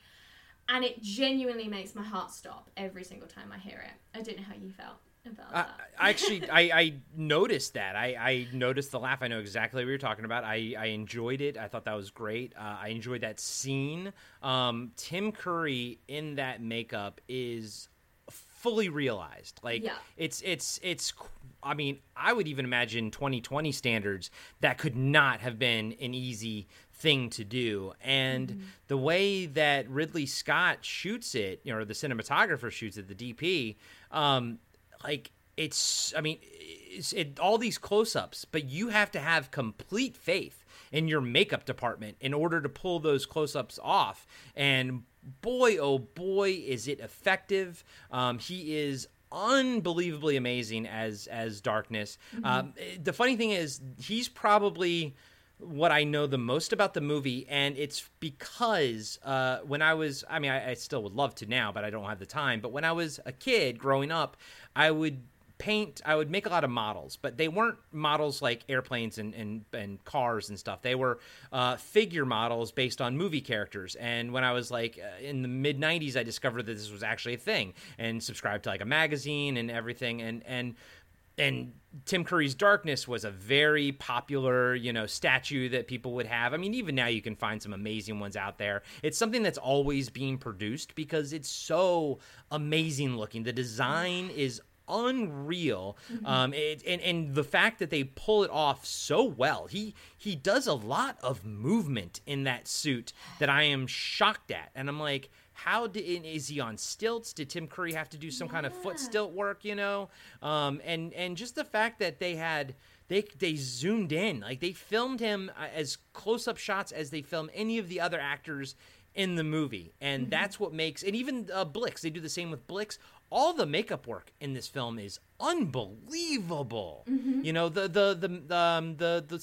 and it genuinely makes my heart stop every single time I hear it. I don't know how you felt about I, that. I <laughs> actually, I, I noticed that. I, I noticed the laugh. I know exactly what you're talking about. I, I enjoyed it. I thought that was great. Uh, I enjoyed that scene. Um, Tim Curry in that makeup is fully realized. Like Yeah. it's it's it's. I mean, I would even imagine 2020 standards that could not have been an easy thing to do. And the way that Ridley Scott shoots it, you know, the cinematographer shoots it, the DP, um, like it's. I mean, it's, it, all these close-ups, but you have to have complete faith in your makeup department in order to pull those close-ups off. And boy, oh boy, is it effective! Um, he is unbelievably amazing as as darkness. Um, the funny thing is, he's probably what I know the most about the movie, and it's because uh, when I was, I mean, I, I still would love to now, but I don't have the time. But when I was a kid growing up, I would paint i would make a lot of models but they weren't models like airplanes and, and, and cars and stuff they were uh, figure models based on movie characters and when i was like uh, in the mid 90s i discovered that this was actually a thing and subscribed to like a magazine and everything and and and Tim Curry's Darkness was a very popular, you know, statue that people would have. I mean, even now you can find some amazing ones out there. It's something that's always being produced because it's so amazing looking. The design is unreal um it, and and the fact that they pull it off so well he he does a lot of movement in that suit that i am shocked at and i'm like how did is he on stilts? Did tim curry have to do some kind of foot stilt work you know? Um and and just the fact that they had they they zoomed in like they filmed him uh, as close up shots as they film any of the other actors in the movie. And that's what makes and even uh, blix they do the same with blix. All the makeup work in this film is unbelievable. You know the the the the um, the, the,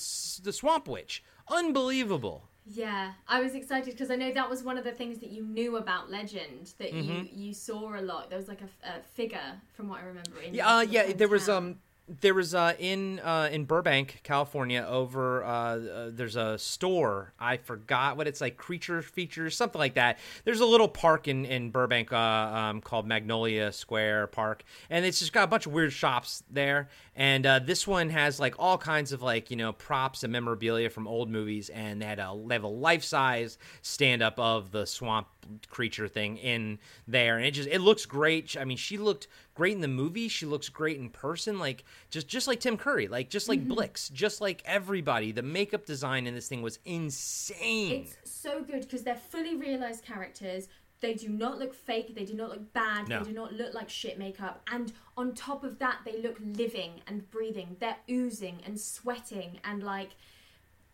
the swamp witch unbelievable Yeah, I was excited because I know that was one of the things that you knew about Legend that Mm-hmm. you you saw a lot. There was like a figure from what I remember. In Yeah, uh, yeah. There was um, there was uh in uh in Burbank, California, over uh, uh there's a store. I forgot what it's like, Creature Features, something like that. There's a little park in in Burbank uh, um called Magnolia Square Park, and it's just got a bunch of weird shops there. And uh, this one has like all kinds of like you know props and memorabilia from old movies, and they had a a life size stand up of the swamp creature thing in there, and it just it looks great. I mean, she looked great in the movie. She looks great in person, like just just like Tim Curry, like just like mm-hmm. Blix, just like everybody. The makeup design in this thing was insane. It's so good because they're fully realized characters. They do not look fake. They do not look bad. No. They do not look like shit makeup. And on top of that, they look living and breathing. They're oozing and sweating and like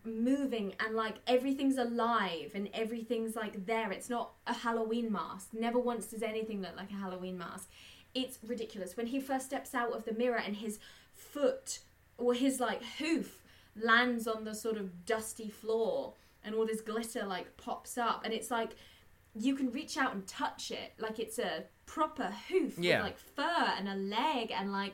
moving and like everything's alive and everything's like there. It's not a Halloween mask. Never once does anything look like a Halloween mask. It's ridiculous. When he first steps out of the mirror and his foot or his like hoof lands on the sort of dusty floor and all this glitter like pops up and it's like you can reach out and touch it like it's a proper hoof Yeah. with like fur and a leg and like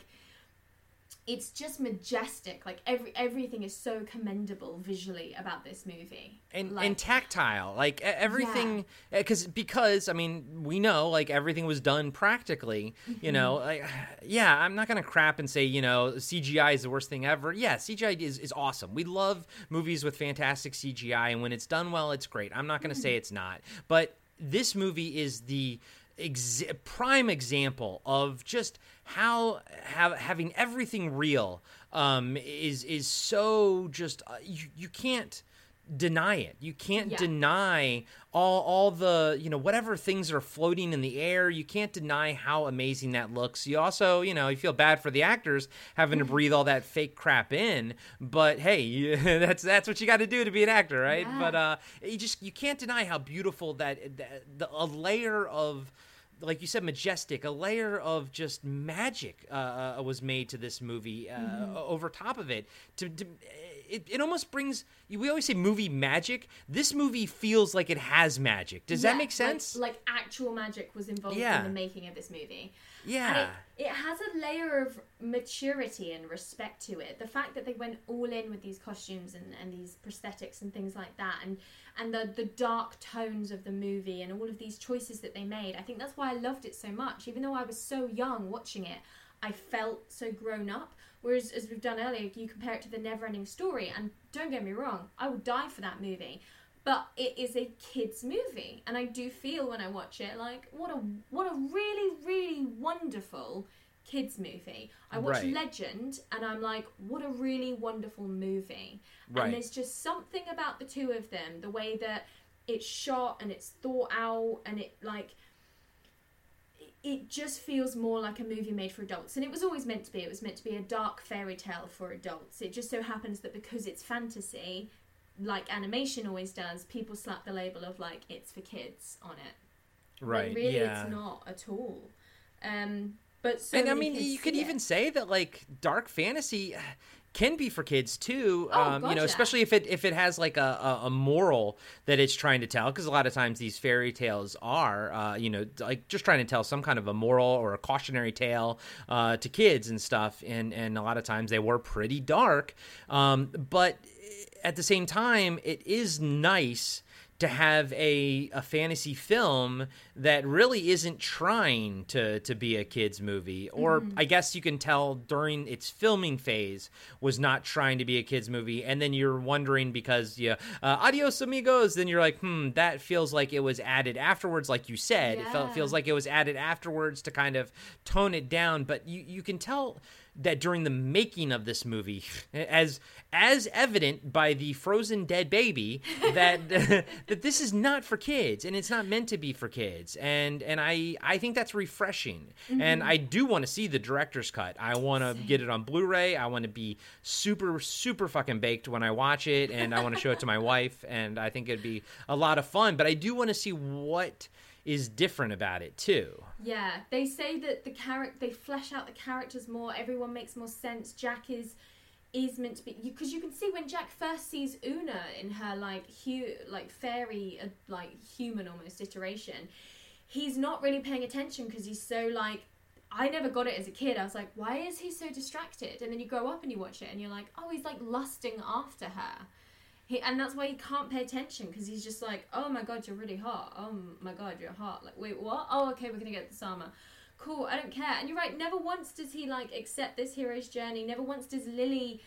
it's just majestic like every everything is so commendable visually about this movie. And like, and tactile like everything because because i mean we know like everything was done practically you know Mm-hmm. like <sighs> yeah i'm not gonna crap and say you know cgi is the worst thing ever. Yeah cgi is, is awesome. We love movies with fantastic cgi and when it's done well it's great. I'm not gonna Mm-hmm. say it's not. But this movie is the ex- prime example of just how have, having everything real um, is is so just uh, you you can't deny it. You can't Yeah. deny all all the you know whatever things are floating in the air. You can't deny how amazing that looks. You also you know you feel bad for the actors having to breathe all that fake crap in. But hey, you, <laughs> that's that's what you got to do to be an actor, right? Yeah. But uh, you just you can't deny how beautiful that, that the, a layer of like you said, majestic, a layer of just magic uh, uh, was made to this movie uh, Mm-hmm. over top of it. To, to it, it almost brings. We always say movie magic. This movie feels like it has magic. Does Yeah, that make like- sense? Like, actual magic was involved Yeah. in the making of this movie. Yeah. It, it has a layer of maturity and respect to it. The fact that they went all in with these costumes and, and these prosthetics and things like that, and and the the dark tones of the movie and all of these choices that they made. I think that's why I loved it so much. Even though I was so young watching it, I felt so grown up. Whereas, as we've done earlier, you compare it to the Neverending Story, and don't get me wrong, I would die for that movie. But it is a kids' movie, and I do feel when I watch it like what a what a really really wonderful kids' movie. I watch Right. Legend, and I'm like, what a really wonderful movie. Right. And there's just something about the two of them, the way that it's shot and it's thought out, and it like it just feels more like a movie made for adults and it was always meant to be it was meant to be a dark fairy tale for adults it just so happens that because it's fantasy like animation always does people slap the label of like it's for kids on it right. when really yeah. it's not at all um but so and I mean, you could see even say that like dark fantasy can be for kids too. Oh, um, you know, especially if it if it has like a, a, a moral that it's trying to tell. Because a lot of times these fairy tales are, uh, you know, like just trying to tell some kind of a moral or a cautionary tale uh, to kids and stuff. And and a lot of times they were pretty dark. Um, but at the same time, it is nice to have a, a fantasy film that really isn't trying to, to be a kids movie. Or Mm-hmm. i guess you can tell during its filming phase was not trying to be a kids movie and then you're wondering because yeah uh, adios amigos then you're like hmm that feels like it was added afterwards like you said. It felt, feels like it was added afterwards to kind of tone it down but you, you can tell that during the making of this movie <laughs> as as evident by the frozen dead baby <laughs> that <laughs> that this is not for kids and it's not meant to be for kids. And and I I think that's refreshing. And mm-hmm. I do want to see the director's cut. I want to get it on Blu-ray. I want to be super super fucking baked when I watch it and I want to show it to my wife and I think it'd be a lot of fun. But I do want to see what is different about it too Yeah, they say that the character they flesh out the characters more. Everyone makes more sense. Jack is is meant to be because you, can see when Jack first sees Oona in her like hu- like fairy uh, like human almost iteration, he's not really paying attention because he's so like. I never got it as a kid. I was like, why is he so distracted? And then you grow up and you watch it and you're like, oh, he's like lusting after her. He, and that's why he can't pay attention because he's just like, oh my god, you're really hot. Oh my god, you're hot. Like, wait, what? Oh, okay, we're gonna get this armor. Cool, I don't care. And you're right. Never once does he like accept this hero's journey. Never once does Lily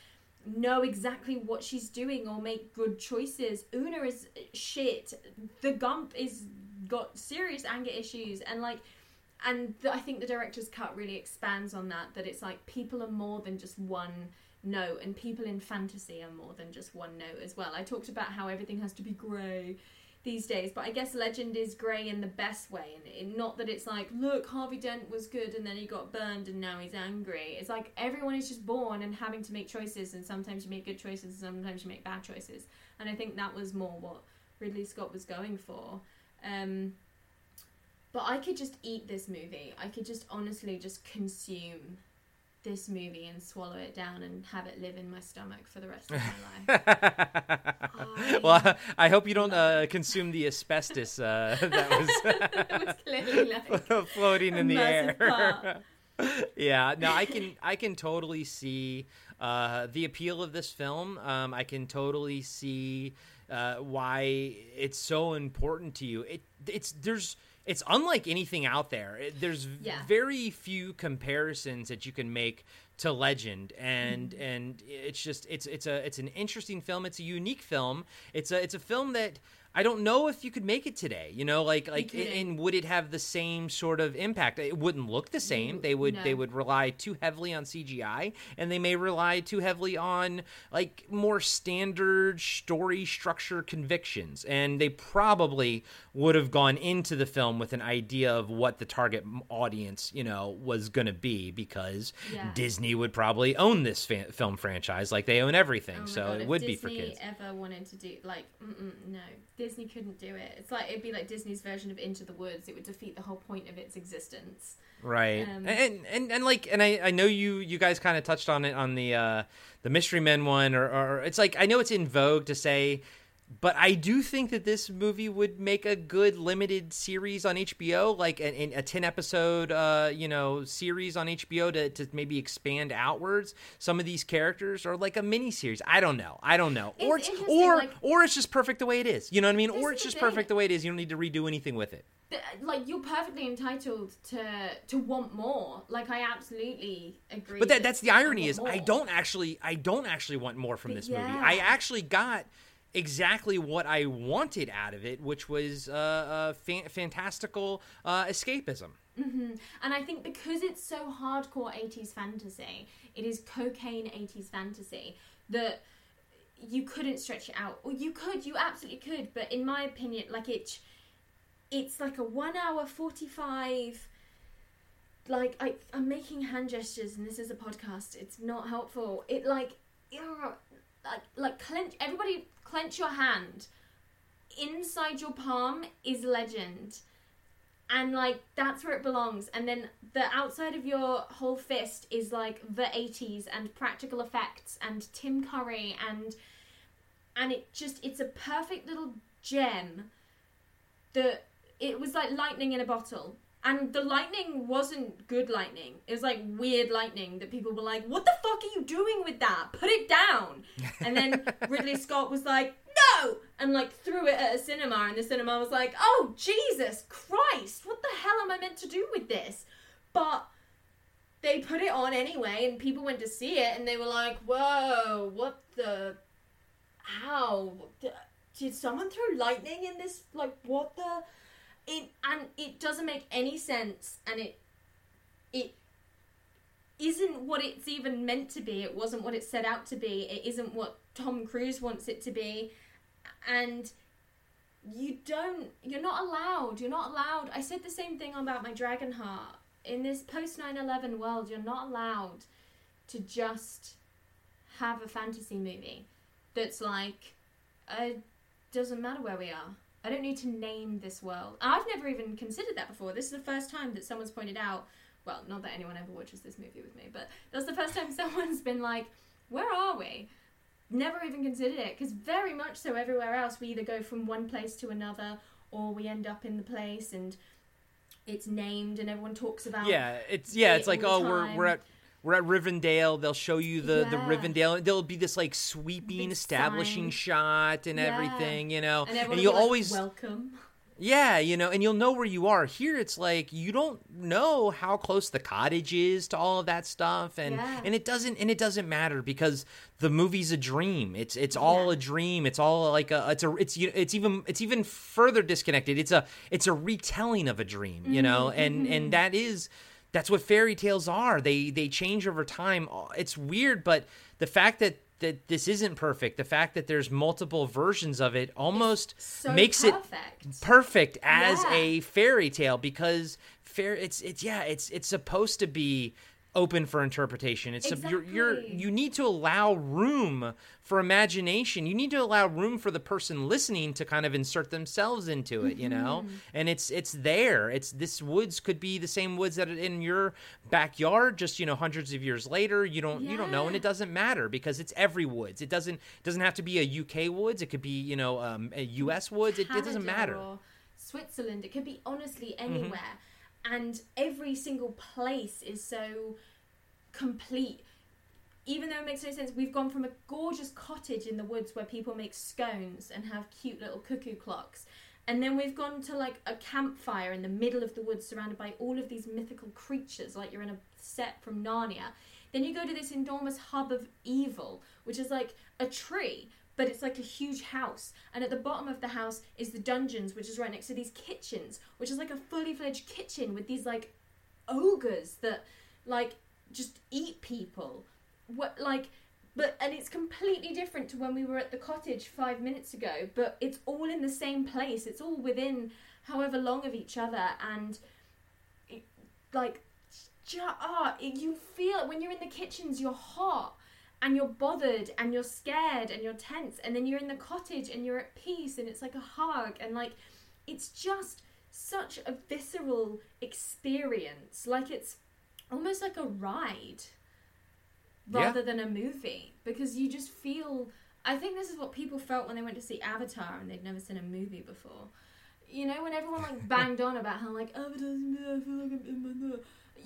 know exactly what she's doing or make good choices. Oona is shit. The Gump is got serious anger issues and like and the, I think the director's cut really expands on that. That it's like people are more than just one note, and people in fantasy are more than just one note as well. I talked about how everything has to be grey these days, but I guess Legend is grey in the best way, and not that it's like, look, Harvey Dent was good and then he got burned and now he's angry. It's like everyone is just born and having to make choices, and sometimes you make good choices, and sometimes you make bad choices. And I think that was more what Ridley Scott was going for. Um, but I could just eat this movie. I could just honestly just consume this movie and swallow it down and have it live in my stomach for the rest of my <laughs> life. <laughs> well, <laughs> I hope you don't uh, consume the asbestos uh, that was it was clearly like floating in the air. yeah, no, I can I can totally see uh, the appeal of this film. Um, I can totally see uh, why it's so important to you. It it's there's it's unlike anything out there. There's Yeah. very few comparisons that you can make to Legend, and Mm-hmm. and it's just it's it's a it's an interesting film. It's a unique film. It's a it's a film that. I don't know if you could make it today. You know, like like and would it have the same sort of impact? It wouldn't look the same. They would no. they would rely too heavily on CGI, and they may rely too heavily on like more standard story structure convictions. And they probably would have gone into the film with an idea of what the target audience, you know, was going to be because Yeah. Disney would probably own this fa- film franchise like they own everything. Oh so God, it would Disney be for kids. ever wanted to do like, no, Disney couldn't do it. It's like it'd be like Disney's version of Into the Woods. It would defeat the whole point of its existence. right Um, and, and and like and i i know you you guys kind of touched on it on the uh the mystery men one or or it's like i know it's in vogue to say but I do think that this movie would make a good limited series on HBO, like an, a ten episode, uh, you know, series on HBO to, to maybe expand outwards some of these characters, or like a mini series. I don't know. I don't know. or It's it's, or like- or it's just perfect the way it is. You know what I mean? Or it's just thing. perfect the way it is. You don't need to redo anything with it. Like you're perfectly entitled to to want more. Like I absolutely agree. But that, that's the irony is I don't actually I don't actually want more from this movie. I actually got exactly what I wanted out of it, which was uh, uh, fan- fantastical uh, escapism. And I think because it's so hardcore 80s fantasy, it is cocaine 80s fantasy that you couldn't stretch it out. Or you could, you absolutely could, but in my opinion, like it it's like a 1 hour 45 like I I'm making hand gestures and this is a podcast. It's not helpful. It like like like clench everybody clench your hand. Inside your palm is legend. And like that's where it belongs. And then the outside of your whole fist is like the 80s and practical effects and tim curry and and it just it's a perfect little gem that it was like lightning in a bottle and the lightning wasn't good lightning. It was like weird lightning that people were like what the fuck are you doing with that? Put it down. And then <laughs> ridley scott was like no! and like threw it at a cinema and the cinema was like oh jesus christ! What the hell am i meant to do with this? But they put it on anyway and people went to see it and they were like whoa what the how? Did someone throw lightning in this? Like what the it and it doesn't make any sense and it it isn't what it's even meant to be. It wasn't what it set out to be. It isn't what tom cruise wants it to be. And you don't you're not allowed you're not allowed. I said the same thing about my dragon heart. In this post 9-11 world you're not allowed to just have a fantasy movie that's like uh, doesn't matter where we are i don't need to name this world. I've never even considered that before. This is the first time that someone's pointed out well not that anyone ever watches this movie with me but that's the first time <laughs> someone's been like where are we? Never even considered it because very much so everywhere else we either go from one place to another or we end up in the place and it's named and everyone talks about Yeah, it's yeah, it it's like oh, the we're we're at we're at Rivendell. They'll show you the the Yeah. Rivendell. There'll be this like sweeping establishing sign. shot and Yeah. everything, you know. and And, you'll like, always welcome yeah, you know, and you'll know where you are. Here, it's like you don't know how close the cottage is to all of that stuff, and Yeah. and it doesn't and it doesn't matter because the movie's a dream. It's it's all Yeah. a dream. It's all like a it's a it's you- it's even it's even further disconnected. It's a it's a retelling of a dream, you know, Mm-hmm, and and that is that's what fairy tales are. They they change over time. It's weird, but the fact that that this isn't perfect, the fact that there's multiple versions of it, almost so makes it perfect perfect as Yeah. a fairy tale because fair it's it's yeah it's it's supposed to be open for interpretation. It's a, you're, you're you need to allow room for imagination. You need to allow room for the person listening to kind of insert themselves into it you know? Mm-hmm. and it's it's there. It's this woods could be the same woods that are in your backyard just you know hundreds of years later. You don't you don't know and it doesn't matter because it's every woods. It doesn't doesn't have to be a uk woods. It could be you know um, a us woods. It, it doesn't matter. Switzerland. It could be honestly Mm-hmm. And every single place is so complete. Even though it makes no sense, we've gone from a gorgeous cottage in the woods where people make scones and have cute little cuckoo clocks, and then we've gone to like a campfire in the middle of the woods surrounded by all of these mythical creatures, like you're in a set from Narnia. Then you go to this enormous hub of evil, which is like a tree, but it's like a huge house. And at the bottom of the house is the dungeons, which is right next to these kitchens, which is like a fully fledged kitchen with these like ogres that like just eat people. What like but and it's completely different to when we were at the cottage five minutes ago, but it's all in the same place. It's all within however long of each other and it, like ju- ah, it- you feel when you're in the kitchens you're hot and you're bothered and you're scared and you're tense and then you're in the cottage and you're at peace and it's like a hug and like it's just such a visceral experience like it's almost like a ride Yeah. rather than a movie because you just feel I think this is what people felt when they went to see Avatar and they'd never seen a movie before. You know, when everyone like <laughs> banged on about how like Avatar's I feel like I'm in my.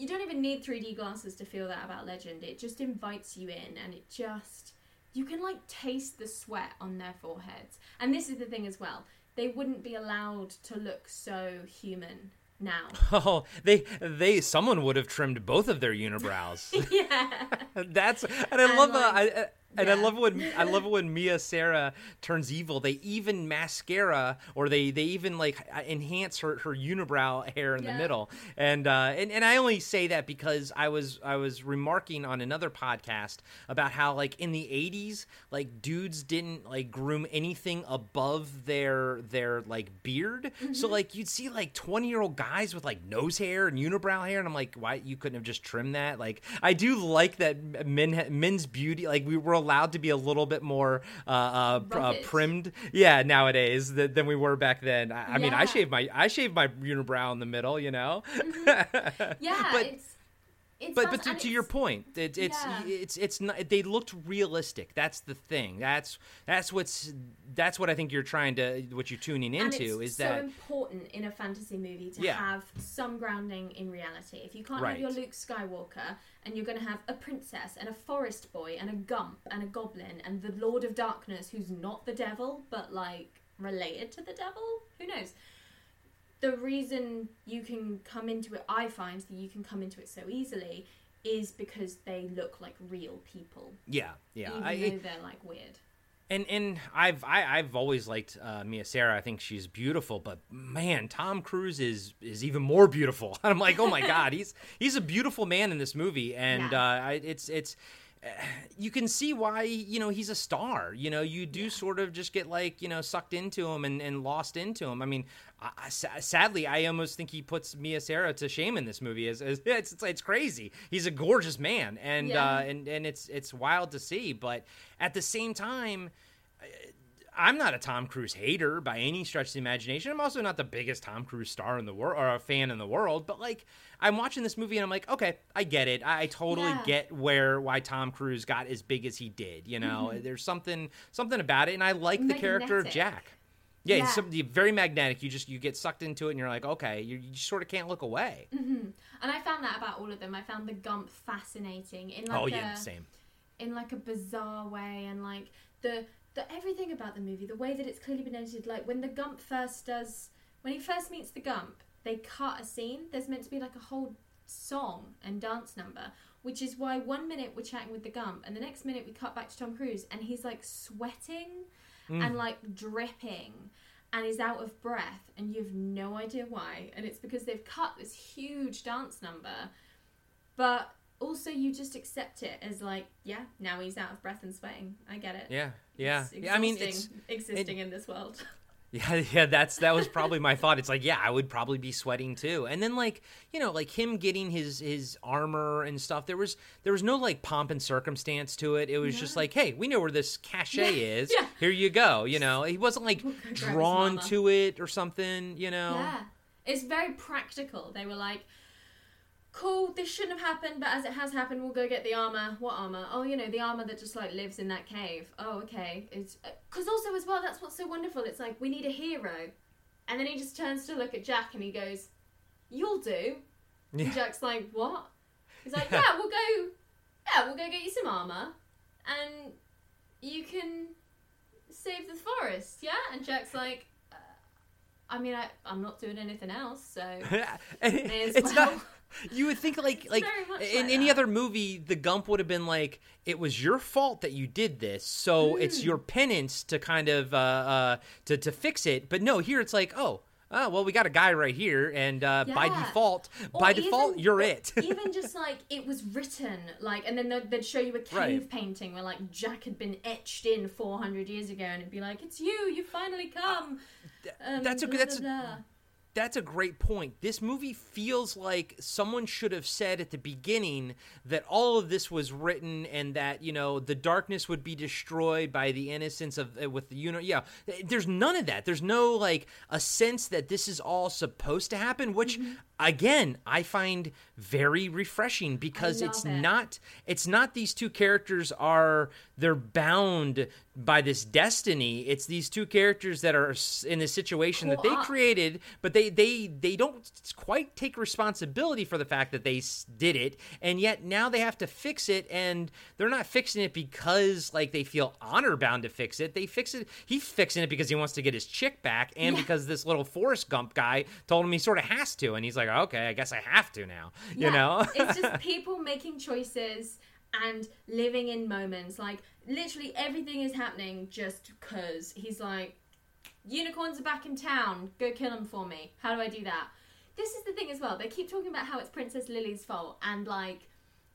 You don't even need 3D glasses to feel that about Legend. It just invites you in and it just you can like taste the sweat on their foreheads. And this is the thing as well. They wouldn't be allowed to look so human now. <laughs> Oh, they they someone would have trimmed both of their unibrows. <laughs> yeah. <laughs> That's and I And, love uh, like, I, I- and I love when I love <laughs> when Mia Sara turns evil. They even mascara or they they even like enhance her her unibrow hair in the middle. And uh and, and I only say that because I was I was remarking on another podcast about how like in the 80s like dudes didn't like groom anything above their their like beard. So Mm-hmm. like you'd see like 20-year-old guys with like nose hair and unibrow hair and I'm like why you couldn't have just trimmed that? Like I do like that men men's beauty like we were allowed to be a little bit more uh, uh, uh primmed yeah nowadays th- than we were back then. I, I mean I Yeah. shaved my I shaved my unibrow in the middle, you know. <laughs> Yeah, But- it's it's But but to, to your point, it, it's Yeah. it's it's not. They looked realistic. That's the thing. That's that's what's that's what I think you're trying to what you're tuning into it's is so that important in a fantasy movie to Yeah. have some grounding in reality. If you can't Right. have your Luke Skywalker and you're going to have a princess and a forest boy and a gump and a goblin and the Lord of Darkness who's not the devil but like related to the devil, who knows? The reason you can come into it, I find that you can come into it so easily, is because they look like real people, yeah yeah. even I, though they're like weird. and and I've I, I've always liked uh, Mia Sara. I think she's beautiful, but man, Tom Cruise is is even more beautiful. <laughs> I'm like, oh my god, <laughs> he's he's a beautiful man in this movie, and Yeah. uh, I, it's it's. You can see why you know he's a star. You know, you do sort of just get like you know sucked into him and, and lost into him. I mean, I, I- sadly, I almost think he puts Mia Sara to shame in this movie. As, as <laughs> it's, it's it's crazy. He's a gorgeous man, and Yeah. uh, and and it's it's wild to see. But at the same time, I'm not a Tom Cruise hater by any stretch of the imagination. I'm also not the biggest Tom Cruise star in the world or a fan in the world, but like I'm watching this movie and I'm like, okay, I get it. I, I totally Yeah. get where why Tom Cruise got as big as he did. You know, mm-hmm. there's something something about it, and I like the character of Jack. Yeah, Yeah. It's very magnetic. You just you get sucked into it, and you're like, okay, you, you sort of can't look away. Mm-hmm. And I found that about all of them. I found the Gump fascinating in like oh a yeah, same. in like a bizarre way, and like the the everything about the movie, the way that it's clearly been edited. Like when the Gump first does, when he first meets the Gump, they cut a scene. There's meant to be like a whole song and dance number, which is why one minute we're chatting with the Gump, and the next minute we cut back to Tom Cruise, and he's like sweating hmm. and like dripping and is out of breath and you have no idea why and it's because they've cut this huge dance number but also you just accept it as like yeah now he's out of breath and sweating i get it Yeah, yeah, yeah. I mean, it's existing in this world <laughs> Yeah, yeah, that's that was probably my thought. It's like, yeah, I would probably be sweating too. And then like, you know, like him getting his his armor and stuff. There was there was no like pomp and circumstance to it. It was just like, hey, we know where this cachet is. yeah. Here you go. You know, he wasn't like We'll go grab his drawn to it or something. You know. yeah it's very practical they were like cool this shouldn't have happened but as it has happened we'll go get the armor. What armor? Oh you know the armor that just like lives in that cave. Oh okay. It's because also as well that's what's so wonderful. It's like we need a hero. And then he just turns to look at jack and he goes you'll do. Yeah. and jack's like what? He's like <laughs> yeah. We'll go yeah we'll go get you some armor and you can save the forest. Yeah? And jack's like uh, i mean I, i'm not doing anything else so <laughs> And May as it's well. not You would think like like in like any that. other movie, the Gump would have been like, "It was your fault that you did this, so it's Hmm. your penance to kind of uh, uh to to fix it." But no, here it's like, "Oh, oh well, we got a guy right here, and uh, by default, Or by default, you're it." <laughs> even just like it was written, like, and then they'd, they'd show you a cave Right. painting where like Jack had been etched in 400 years ago, and it'd be like, "It's you, you finally come." Um, that's a- blah, that's- blah, blah. That's a great point. This movie feels like someone should have said at the beginning that all of this was written and that you know the darkness would be destroyed by the innocence of uh, with the you know yeah. There's none of that. There's no like a sense that this is all supposed to happen, which Mm-hmm. Again I find very refreshing because it's it. not it's not these two characters are they're bound by this destiny. It's these two characters that are in a situation that they created, but they they they don't quite take responsibility for the fact that they did it, and yet now they have to fix it, and they're not fixing it because like they feel honor bound to fix it. They fix it. He's fixing it because he wants to get his chick back, and because this little Forrest Gump guy told him he sort of has to, and he's like, okay, I guess I have to now. You Yeah, know, it's just <laughs> people making choices and living in moments. Like literally everything is happening just because he's like, unicorns are back in town. Go kill them for me. How do I do that? This is the thing as well. They keep talking about how it's Princess Lily's fault, and like,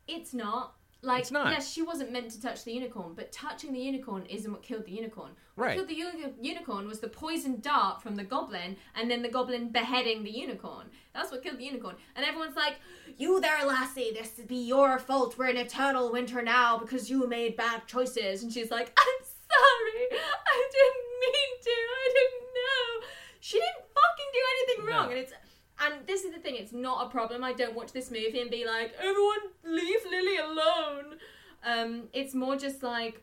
it's not. Like, It's not. yes, she wasn't meant to touch the unicorn, but touching the unicorn isn't what killed the unicorn. What Right. killed the uni- unicorn was the poisoned dart from the goblin, and then the goblin beheading the unicorn. That's what killed the unicorn. And everyone's like, "You there, lassie? This would be your fault. We're in eternal winter now because you made bad choices." And she's like, "I'm sorry. I didn't mean to. I didn't know. She didn't fucking do anything wrong." No. And it's and this is the thing, it's not a problem. I don't watch this movie and be like, everyone leave Lily alone. Um, it's more just like,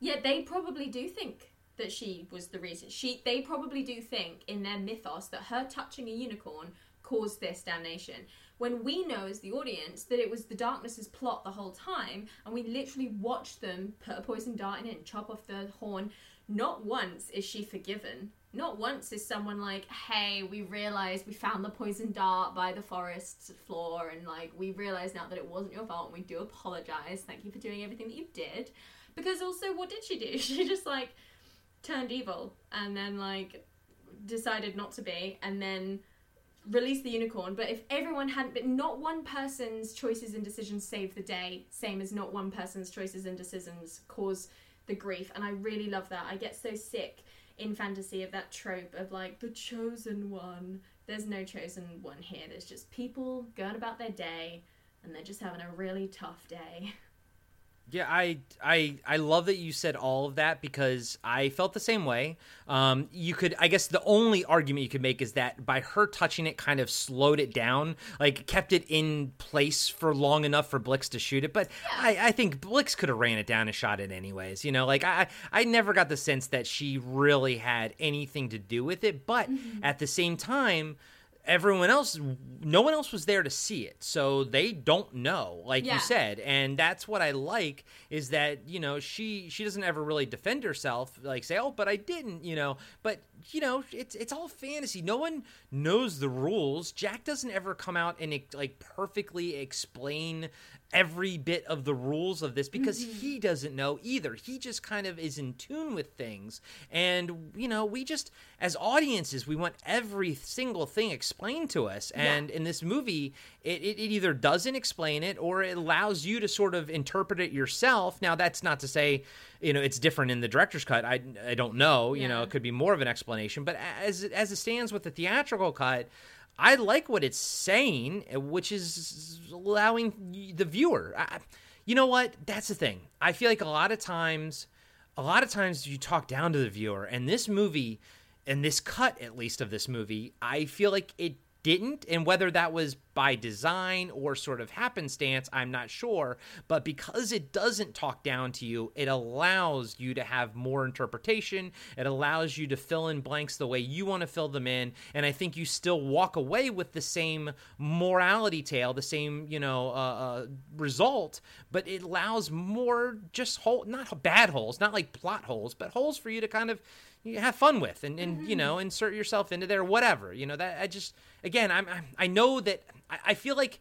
yeah, they probably do think that she was the reason. She they probably do think in their mythos that her touching a unicorn caused this damnation. When we know as the audience that it was the darkness's plot the whole time, and we literally watched them put a poison dart in it and chop off the horn. Not once is she forgiven. Not once is someone like, "Hey, we realized we found the poison dart by the forest floor, and like we realize now that it wasn't your fault, and we do apologize. Thank you for doing everything that you did." Because also, what did she do? <laughs> She just like turned evil and then like decided not to be, and then released the unicorn. But if everyone hadn't been, not one person's choices and decisions saved the day, same as not one person's choices and decisions cause the grief. And I really love that. I get so sick in fantasy of that trope of like the chosen one. There's no chosen one here. There's just people going about their day and they're just having a really tough day. <laughs> Yeah, I I I love that you said all of that because I felt the same way. Um, you could, I guess, the only argument you could make is that by her touching it, kind of slowed it down, like kept it in place for long enough for Blix to shoot it. But I, I think Blix could have ran it down and shot it anyways. You know, like I I never got the sense that she really had anything to do with it. But at the same time everyone else no one else was there to see it. So they don't know like Yeah. you said. And that's what i like is that you know she she doesn't ever really defend herself like say oh but i didn't you know. But you know it's it's all fantasy. No one knows the rules. Jack doesn't ever come out and like perfectly explain every bit of the rules of this because mm-hmm. he doesn't know either. He just kind of is in tune with things. And you know we just as audiences we want every single thing explained to us. And in this movie it, it, it either doesn't explain it or it allows you to sort of interpret it yourself. Now that's not to say you know it's different in the director's cut. I, I don't know. You know it could be more of an explanation. But as as it stands with the theatrical cut I like what it's saying, eh, which is allowing the viewer. I, you know what? That's the thing. I feel like a lot of times, a lot of times you talk down to the viewer, and this movie, and this cut at least of this movie, I feel like it didn't. And whether that was by design or sort of happenstance, I'm not sure. But because it doesn't talk down to you, it allows you to have more interpretation. It allows you to fill in blanks the way you want to fill them in. And I think you still walk away with the same morality tale, the same, you know, uh, uh, result, but it allows more just hole, not bad holes, not like plot holes, but holes for you to kind of you have fun with and, and you know insert yourself into there whatever you know that i just again, I'm, I'm I know that I, I feel like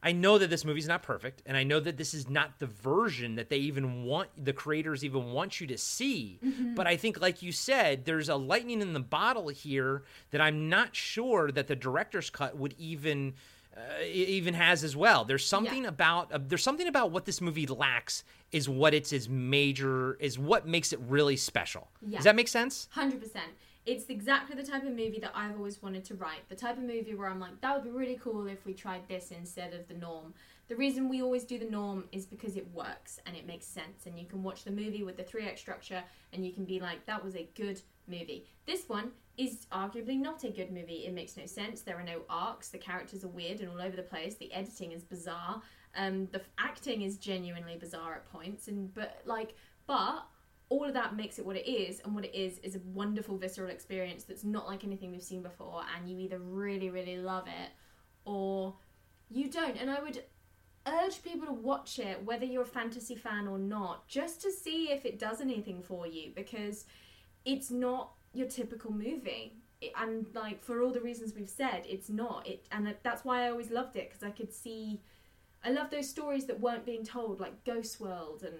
I know that this movie's not perfect, and I know that this is not the version that they even want the creators even want you to see. Mm-hmm. But I think, like you said, there's a lightning in the bottle here that I'm not sure that the director's cut would even uh, even has as well. There's something Yeah. about uh, there's something about what this movie lacks is what it's is major is what makes it really special. Yeah. Does that make sense? Hundred percent. It's exactly the type of movie that I've always wanted to write. The type of movie where I'm like, that would be really cool if we tried this instead of the norm. The reason we always do the norm is because it works and it makes sense, and you can watch the movie with the three act structure, and you can be like, that was a good movie. This one is arguably not a good movie. It makes no sense. There are no arcs. The characters are weird and all over the place. The editing is bizarre. Um, the acting is genuinely bizarre at points, and but like, but all of that makes it what it is and what it is is a wonderful visceral experience that's not like anything we've seen before and you either really really love it or you don't. And i would urge people to watch it whether you're a fantasy fan or not just to see if it does anything for you because it's not your typical movie. It- and like for all the reasons we've said it's not. It and that's why i always loved it because i could see i love those stories that weren't being told like ghost world and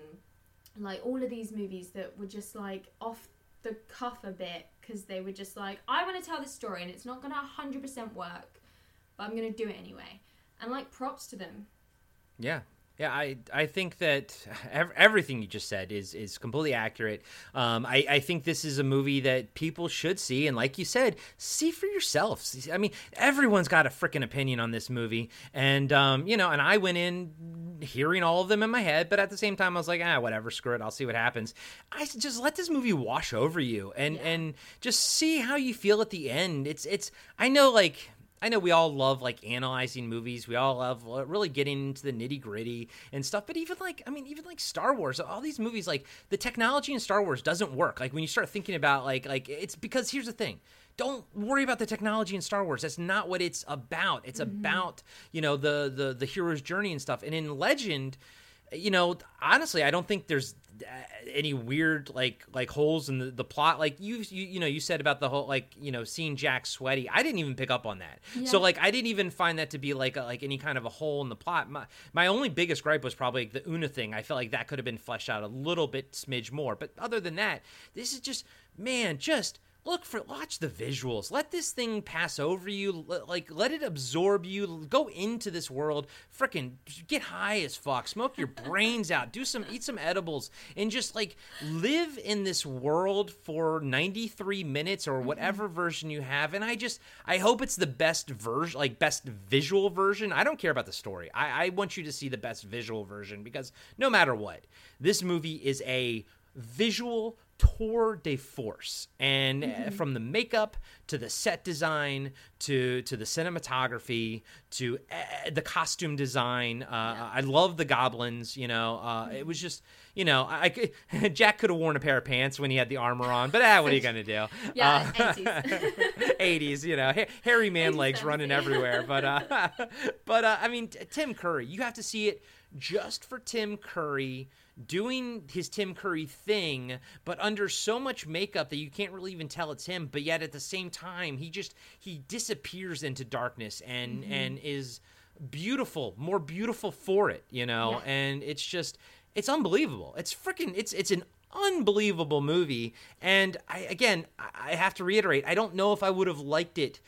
like all of these movies that were just like off the cuff a bit because they were just like i want to tell this story and it's not gonna 100% work but i'm gonna do it anyway and like props to them Yeah. Yeah, I, I think that <laughs> ev- everything you just said is, is completely accurate. Um, I, I think this is a movie that people should see, and like you said, see for yourself. I mean, everyone's got a freaking opinion on this movie, and um, you know, and I went in hearing all of them in my head, but at the same time, I was like, ah, whatever, screw it, I'll see what happens. I just let this movie wash over you, and Yeah. and just see how you feel at the end. It's it's I know like I know we all love like analyzing movies. We all love uh, really getting into the nitty gritty and stuff. But even like, I mean, even like Star Wars, all these movies, like the technology in Star Wars doesn't work. Like when you start thinking about like, like it's because here's the thing. Don't worry about the technology in Star Wars. That's not what it's about. It's about you know the the the hero's journey and stuff. And in Legend, you know, honestly, I don't think there's uh, any weird like like holes in the, the plot. Like you, you you know, you said about the whole like you know seeing Jack sweaty. I didn't even pick up on that. So like I didn't even find that to be like a, like any kind of a hole in the plot. My my only biggest gripe was probably the Oona thing. I felt like that could have been fleshed out a little bit smidge more. But other than that, this is just man, just look for watch the visuals. Let this thing pass over you. L- like let it absorb you. Go into this world. Freaking get high as fuck. Smoke your <laughs> brains out. Do some eat some edibles. And just like live in this world for 93 minutes or mm-hmm. whatever version you have. And i just i hope it's the best version like best visual version. I don't care about the story. I, I want you to see the best visual version because no matter what this movie is a visual tour de force. And uh, from the makeup to the set design to to the cinematography to uh, the costume design uh, i love the goblins you know uh, it was just you know i, I could, <laughs> jack could have worn a pair of pants when he had the armor on but ah, what are you gonna do? <laughs> Yeah, Uh, 80s. 80s you know ha- hairy man 80s, legs running everywhere but uh <laughs> but uh, i mean t- tim curry you have to see it just for tim curry doing his tim curry thing but under so much makeup that you can't really even tell it's him but yet at the same time he just he disappears into darkness and mm-hmm. and is beautiful more beautiful for it you know? Yeah. and it's just it's unbelievable. It's freaking it's it's an unbelievable movie. And i again I have to reiterate i don't know if i would have liked it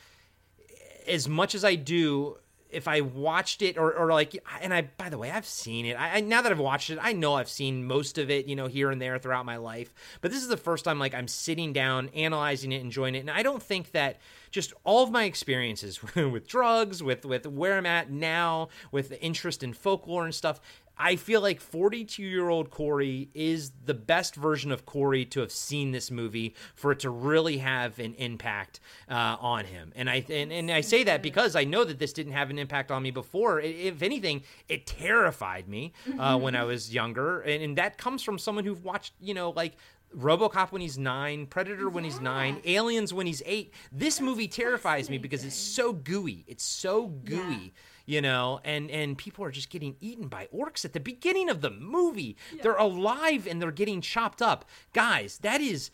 as much as I do if I watched it or, or like and I by the way I've seen it. I, I now that I've watched it I know I've seen most of it you know here and there throughout my life. But this is the first time like I'm sitting down analyzing it enjoying it. And I don't think that just all of my experiences <laughs> with drugs with with where I'm at now with the interest in folklore and stuff I feel like 42 year old Corey is the best version of Corey to have seen this movie for it to really have an impact uh, on him. And I and, and I say that because I know that this didn't have an impact on me before. If anything, it terrified me uh, when I was younger, and, and that comes from someone who watched you know like. RoboCop when he's nine, Predator when he's nine, Aliens when he's eight. This movie terrifies me because it's so gooey. It's so gooey you know and and people are just getting eaten by orcs at the beginning of the movie. They're alive and they're getting chopped up. Guys that is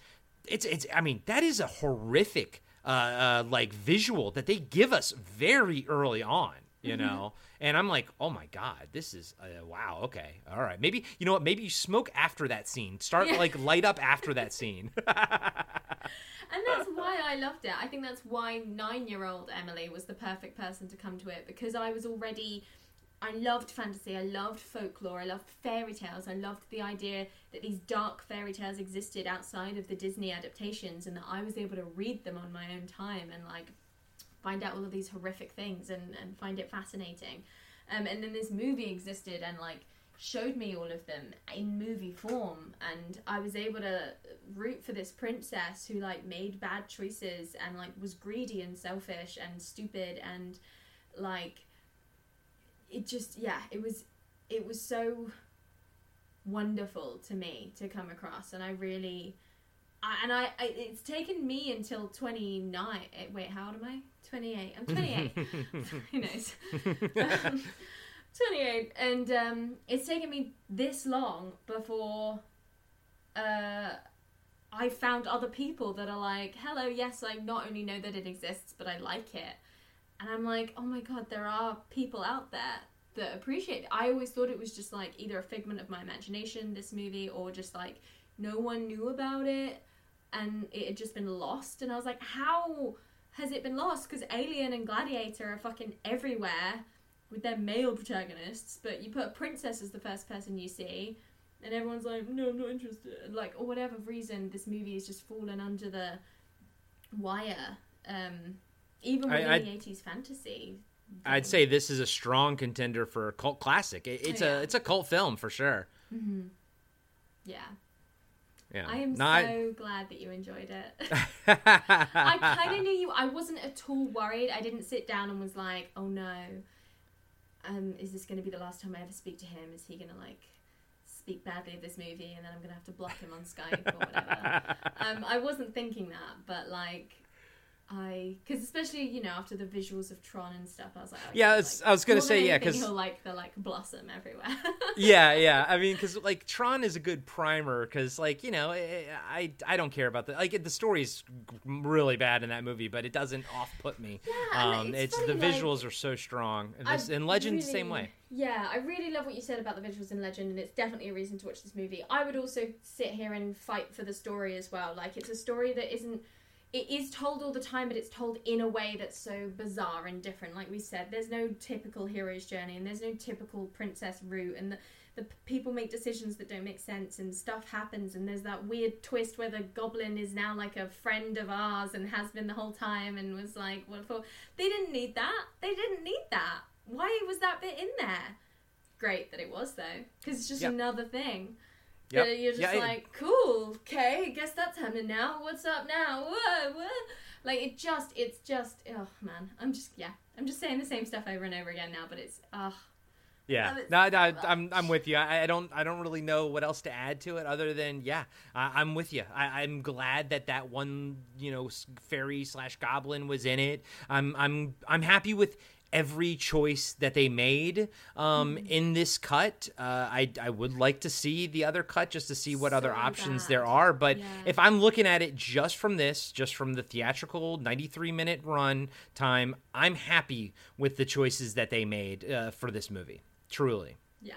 it's it's i mean that is a horrific uh, uh, like visual that they give us very early on. You Mm-hmm. know, and I'm like, oh my god, this is uh, wow. Okay, all right. Maybe you know what? Maybe you smoke after that scene. Start Yeah. like light up after that <laughs> scene. <laughs> And that's why I loved it. I think that's why nine year old Emily was the perfect person to come to it because I was already. I loved fantasy, I loved folklore, I loved fairy tales, I loved the idea that these dark fairy tales existed outside of the Disney adaptations and that I was able to read them on my own time and like find out all of these horrific things and, and find it fascinating. Um, and then this movie existed and like showed me all of them in movie form and I was able to root for this princess who like made bad choices and like was greedy and selfish and stupid and like it just yeah it was it was so wonderful to me to come across and I really and I, I it's taken me until 29 eh, wait how old am I? 28 I'm 28 <laughs> <laughs> who knows? Um, 28 and um, it's taken me this long before uh, I found other people that are like hello yes I not only know that it exists but I like it. And I'm like oh my god there are people out there that appreciate it. I always thought it was just like either a figment of my imagination this movie or just like no one knew about it and it had just been lost and I was like how has it been lost because Alien and Gladiator are fucking everywhere with their male protagonists, but you put a princess as the first person you see, and everyone's like, no, I'm not interested. Like, or whatever reason, this movie has just fallen under the wire. Um, even within I- the 80s fantasy. I'd say this is a strong contender for a cult classic. It, it's Yeah. a it's a cult film for sure. Yeah. Yeah, I am No, I- so glad that you enjoyed it. <laughs> I kind of knew you. I wasn't at all worried. I didn't sit down and was like, "Oh no, um, is this going to be the last time I ever speak to him? Is he going to like speak badly of this movie, and then I'm going to have to block him on Skype or whatever?" <laughs> um, I wasn't thinking that, but like, I because especially you know after the visuals of Tron and stuff, I was like, Yeah, okay, it's- like, I was gonna say, yeah, because he'll like the like blossom everywhere. <laughs> yeah, yeah. I mean, because like Tron is a good primer because like you know I, I I don't care about the like the story's really bad in that movie, but it doesn't off put me. Yeah, um, it's it's funny, the like- visuals are so strong, and, this, and Legend the same way. Yeah, I really love what you said about the visuals in Legend, and it's definitely a reason to watch this movie. I would also sit here and fight for the story as well. Like, it's a story that isn't. It is told all the time, but it's told in a way that's so bizarre and different. Like we said, there's no typical hero's journey, and there's no typical princess route, and the, the people make decisions that don't make sense, and stuff happens, and there's that weird twist where the goblin is now like a friend of ours and has been the whole time, and was like, what for? They didn't need that. They didn't need that. Why was that bit in there? Great that it was though, because it's just Yep. another thing. Yep. That you're just Yeah, it- like, cool, okay, I guess that's happening now. What's up now? Whoa, whoa. Like it just, it's just, oh man, I'm just, yeah, I'm just saying the same stuff over and over again now, but it's, ah. oh, ugh. Yeah, Love no, no, I'm I'm with you. I, I don't I don't really know what else to add to it other than yeah, I, I'm with you. I, I'm glad that that one you know fairy slash goblin was in it. I'm I'm I'm happy with every choice that they made um, Mm-hmm. in this cut. Uh, I I would like to see the other cut just to see what other options bad. there are. But Yeah. if I'm looking at it just from this, just from the theatrical 93 minute run time, I'm happy with the choices that they made uh, for this movie. Truly. Yeah.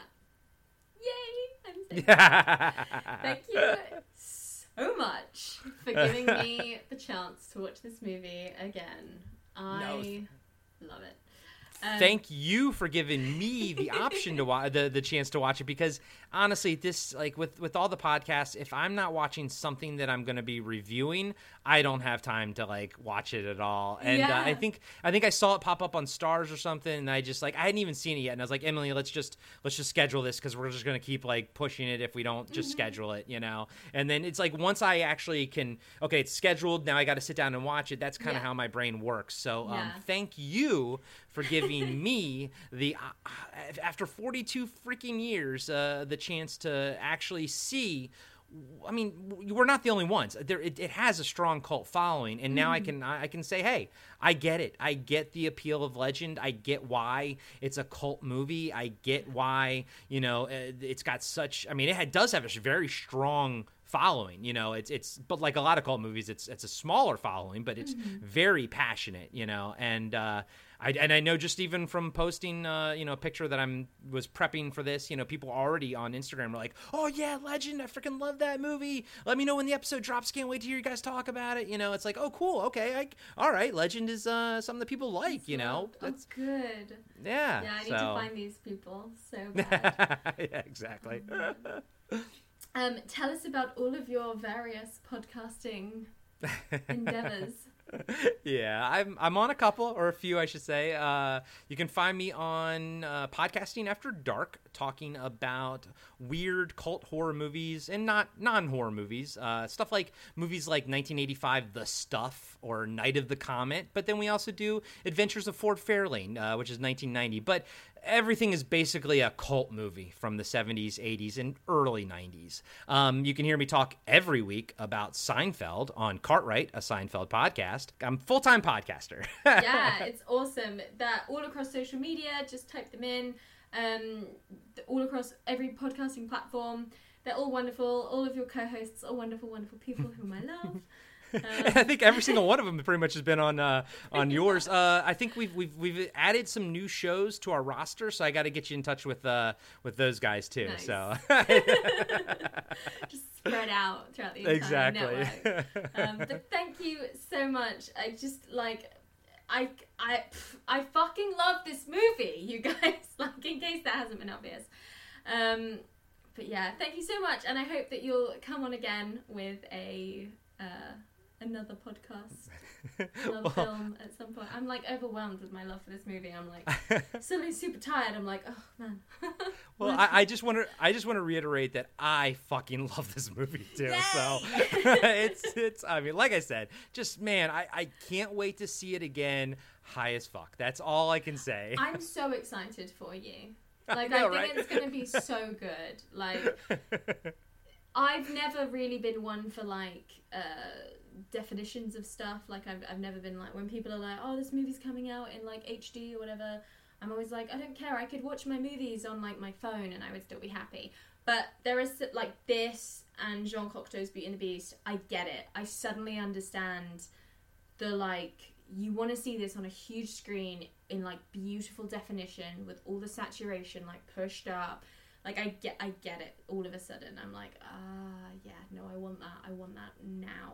Yay! I'm <laughs> Thank you so much for giving me <laughs> the chance to watch this movie again. I love it. Um, Thank you for giving me the option to watch the, the chance to watch it because honestly, this like with with all the podcasts, if I'm not watching something that I'm going to be reviewing, I don't have time to like watch it at all. And uh, I think I think I saw it pop up on Starz or something, and I just like I hadn't even seen it yet, and I was like, Emily, let's just let's just schedule this because we're just going to keep like pushing it if we don't just schedule it, you know. And then it's like once I actually can, okay, it's scheduled. Now I got to sit down and watch it. That's kind of Yeah. how my brain works. So um, Yeah. thank you for giving <laughs> me the uh, after 42 freaking years uh, the chance to actually see I mean, we're not the only ones. There, it, it has a strong cult following, and now I can I can say, hey, I get it. I get the appeal of Legend. I get why it's a cult movie. I get why you know uh, it's got such. I mean, it had, does have a very strong following. You know, it's it's but like a lot of cult movies, it's it's a smaller following, but it's Mm-hmm. very passionate. You know, and uh, I and I know just even from posting, uh, you know, a picture that I'm was prepping for this. You know, people already on Instagram are like, "Oh yeah, Legend! I freaking love that movie. Let me know when the episode drops. Can't wait to hear you guys talk about it." You know, it's like, "Oh cool, okay, I, all right." Legend is uh, something that people like. You know, Oh, that's good. yeah. Yeah, I need so. to find these people so <laughs> bad. yeah, exactly. <laughs> um, tell us about all of your various podcasting endeavors. <laughs> yeah, I'm I'm on a couple or a few, I should say. Uh, you can find me on uh, podcasting after dark, talking about weird cult horror movies and not non horror movies, uh, stuff like movies like 1985, The Stuff or Night of the Comet. But then we also do Adventures of Ford Fairlane, uh, which is 1990. But everything is basically a cult movie from the 70s, 80s, and early 90s. Um, you can hear me talk every week about Seinfeld on Cartwright, a Seinfeld podcast. I'm full time podcaster. <laughs> yeah, it's awesome. That all across social media, just type them in. Um, all across every podcasting platform. They're all wonderful. All of your co-hosts are wonderful, wonderful people whom I love. <laughs> <laughs> I think every single one of them pretty much has been on uh, on yours. Uh, I think we've we've we've added some new shows to our roster, so I got to get you in touch with uh, with those guys too. Nice. So <laughs> just spread out throughout the entire exactly. network. Um, but thank you so much. I just like. I, I, pff, I fucking love this movie, you guys. <laughs> Like, in case that hasn't been obvious. Um, but yeah, thank you so much, and I hope that you'll come on again with a uh, another podcast, <laughs> love Well- film at some point. I'm like overwhelmed with my love for this movie. I'm like <laughs> suddenly super tired. I'm like, oh man. <laughs> Well, I, I just want to I just want to reiterate that I fucking love this movie too. So it's it's I mean, like I said, just man, I I can't wait to see it again. High as fuck. That's all I can say. I'm so excited for you. I Like know, I, think right? it's gonna be so good. Like I've never really been one for like uh, definitions of stuff. Like I've I've never been like when people are like, oh, this movie's coming out in like HD or whatever. I'm always like, I don't care. I could watch my movies on like my phone and I would still be happy. But there is like this and Jean Cocteau's Beauty and the Beast. I get it. I suddenly understand the like you want to see this on a huge screen in like beautiful definition with all the saturation like pushed up like i get i get it all of a sudden i'm like ah yeah no i want that i want that now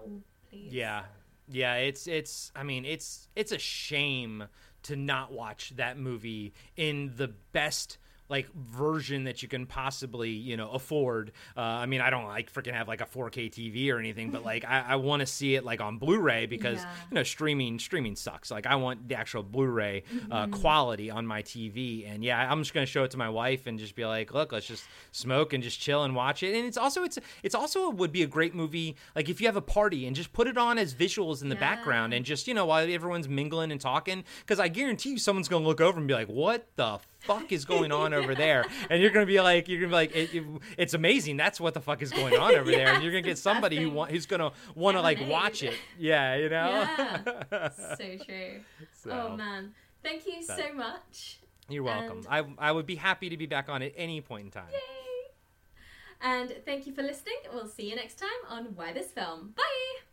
Yeah. Yeah, it's it's I mean, it's it's a shame to not watch that movie in the best like version that you can possibly you know afford. Uh, i mean i don't like freaking have like a 4k tv or anything but like i, I want to see it like on blu-ray because Yeah. you know streaming streaming sucks. Like i want the actual blu-ray uh, quality on my tv and yeah i'm just gonna show it to my wife and just be like look let's just smoke and just chill and watch it. And it's also it's it's also would be a great movie like if you have a party and just put it on as visuals in the Yeah. background and just you know while everyone's mingling and talking because i guarantee you someone's gonna look over and be like what the fuck is going on over <laughs> there? And you're gonna be like you're gonna be like it, it- it's amazing that's what the fuck is going on over there. And you're gonna get <laughs> somebody who disgusting want, who's gonna want to like watch it. Yeah you know? Yeah. <laughs> so true. So, oh man. Thank you so much. You're welcome. I, I would be happy to be back on at any point in time. Yay! and thank you for listening. We'll see you next time on why this film. Bye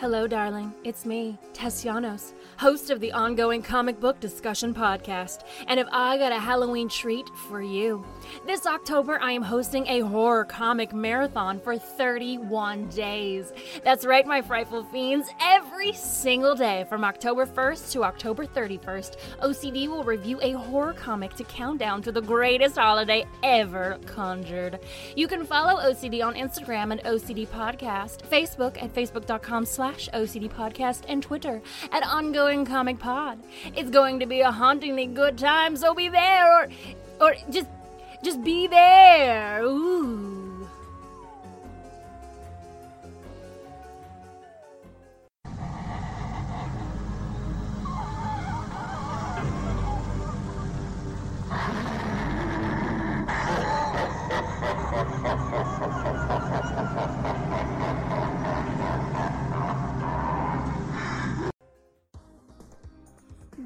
Hello, darling. It's me, Tess Llanos, host of the ongoing comic book discussion podcast. And if I got a Halloween treat for you, this October I am hosting a horror comic marathon for 31 days. That's right, my frightful fiends. Every single day from October 1st to October 31st, OCD will review a horror comic to count down to the greatest holiday ever conjured. You can follow OCD on Instagram at OCD Podcast, Facebook at facebook.com slash OCD Podcast, and Twitter at Ongoing Comic Pod. It's going to be a hauntingly good time, so be there or or just just be there. Ooh.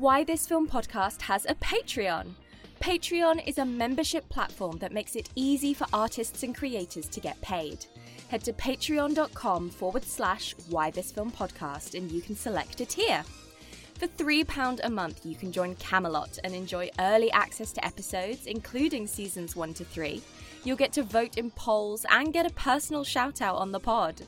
Why This Film podcast has a Patreon. Patreon is a membership platform that makes it easy for artists and creators to get paid. Head to patreon.com forward slash why this film podcast and you can select a tier. For £3 a month, you can join Camelot and enjoy early access to episodes, including seasons 1 to 3. You'll get to vote in polls and get a personal shout out on the pod.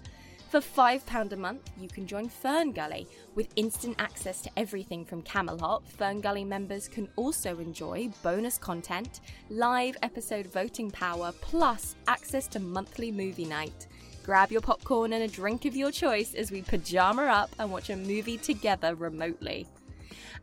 For £5 a month, you can join Ferngully. With instant access to everything from Camelot, Ferngully members can also enjoy bonus content, live episode voting power, plus access to monthly movie night. Grab your popcorn and a drink of your choice as we pajama up and watch a movie together remotely.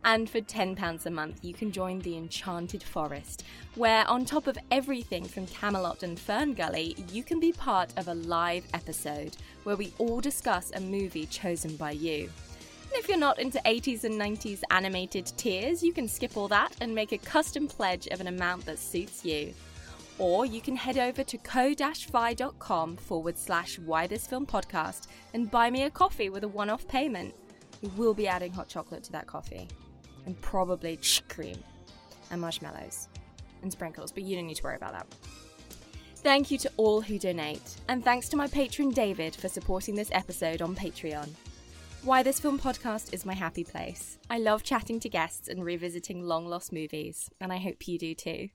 And for £10 a month, you can join the Enchanted Forest, where, on top of everything from Camelot and Fern Gully, you can be part of a live episode where we all discuss a movie chosen by you. And if you're not into 80s and 90s animated tiers, you can skip all that and make a custom pledge of an amount that suits you. Or you can head over to ko-fi.com forward slash why this film podcast and buy me a coffee with a one off payment. We will be adding hot chocolate to that coffee and probably cream and marshmallows and sprinkles, but you don't need to worry about that. Thank you to all who donate, and thanks to my patron David for supporting this episode on Patreon. Why This Film podcast is my happy place. I love chatting to guests and revisiting long lost movies, and I hope you do too.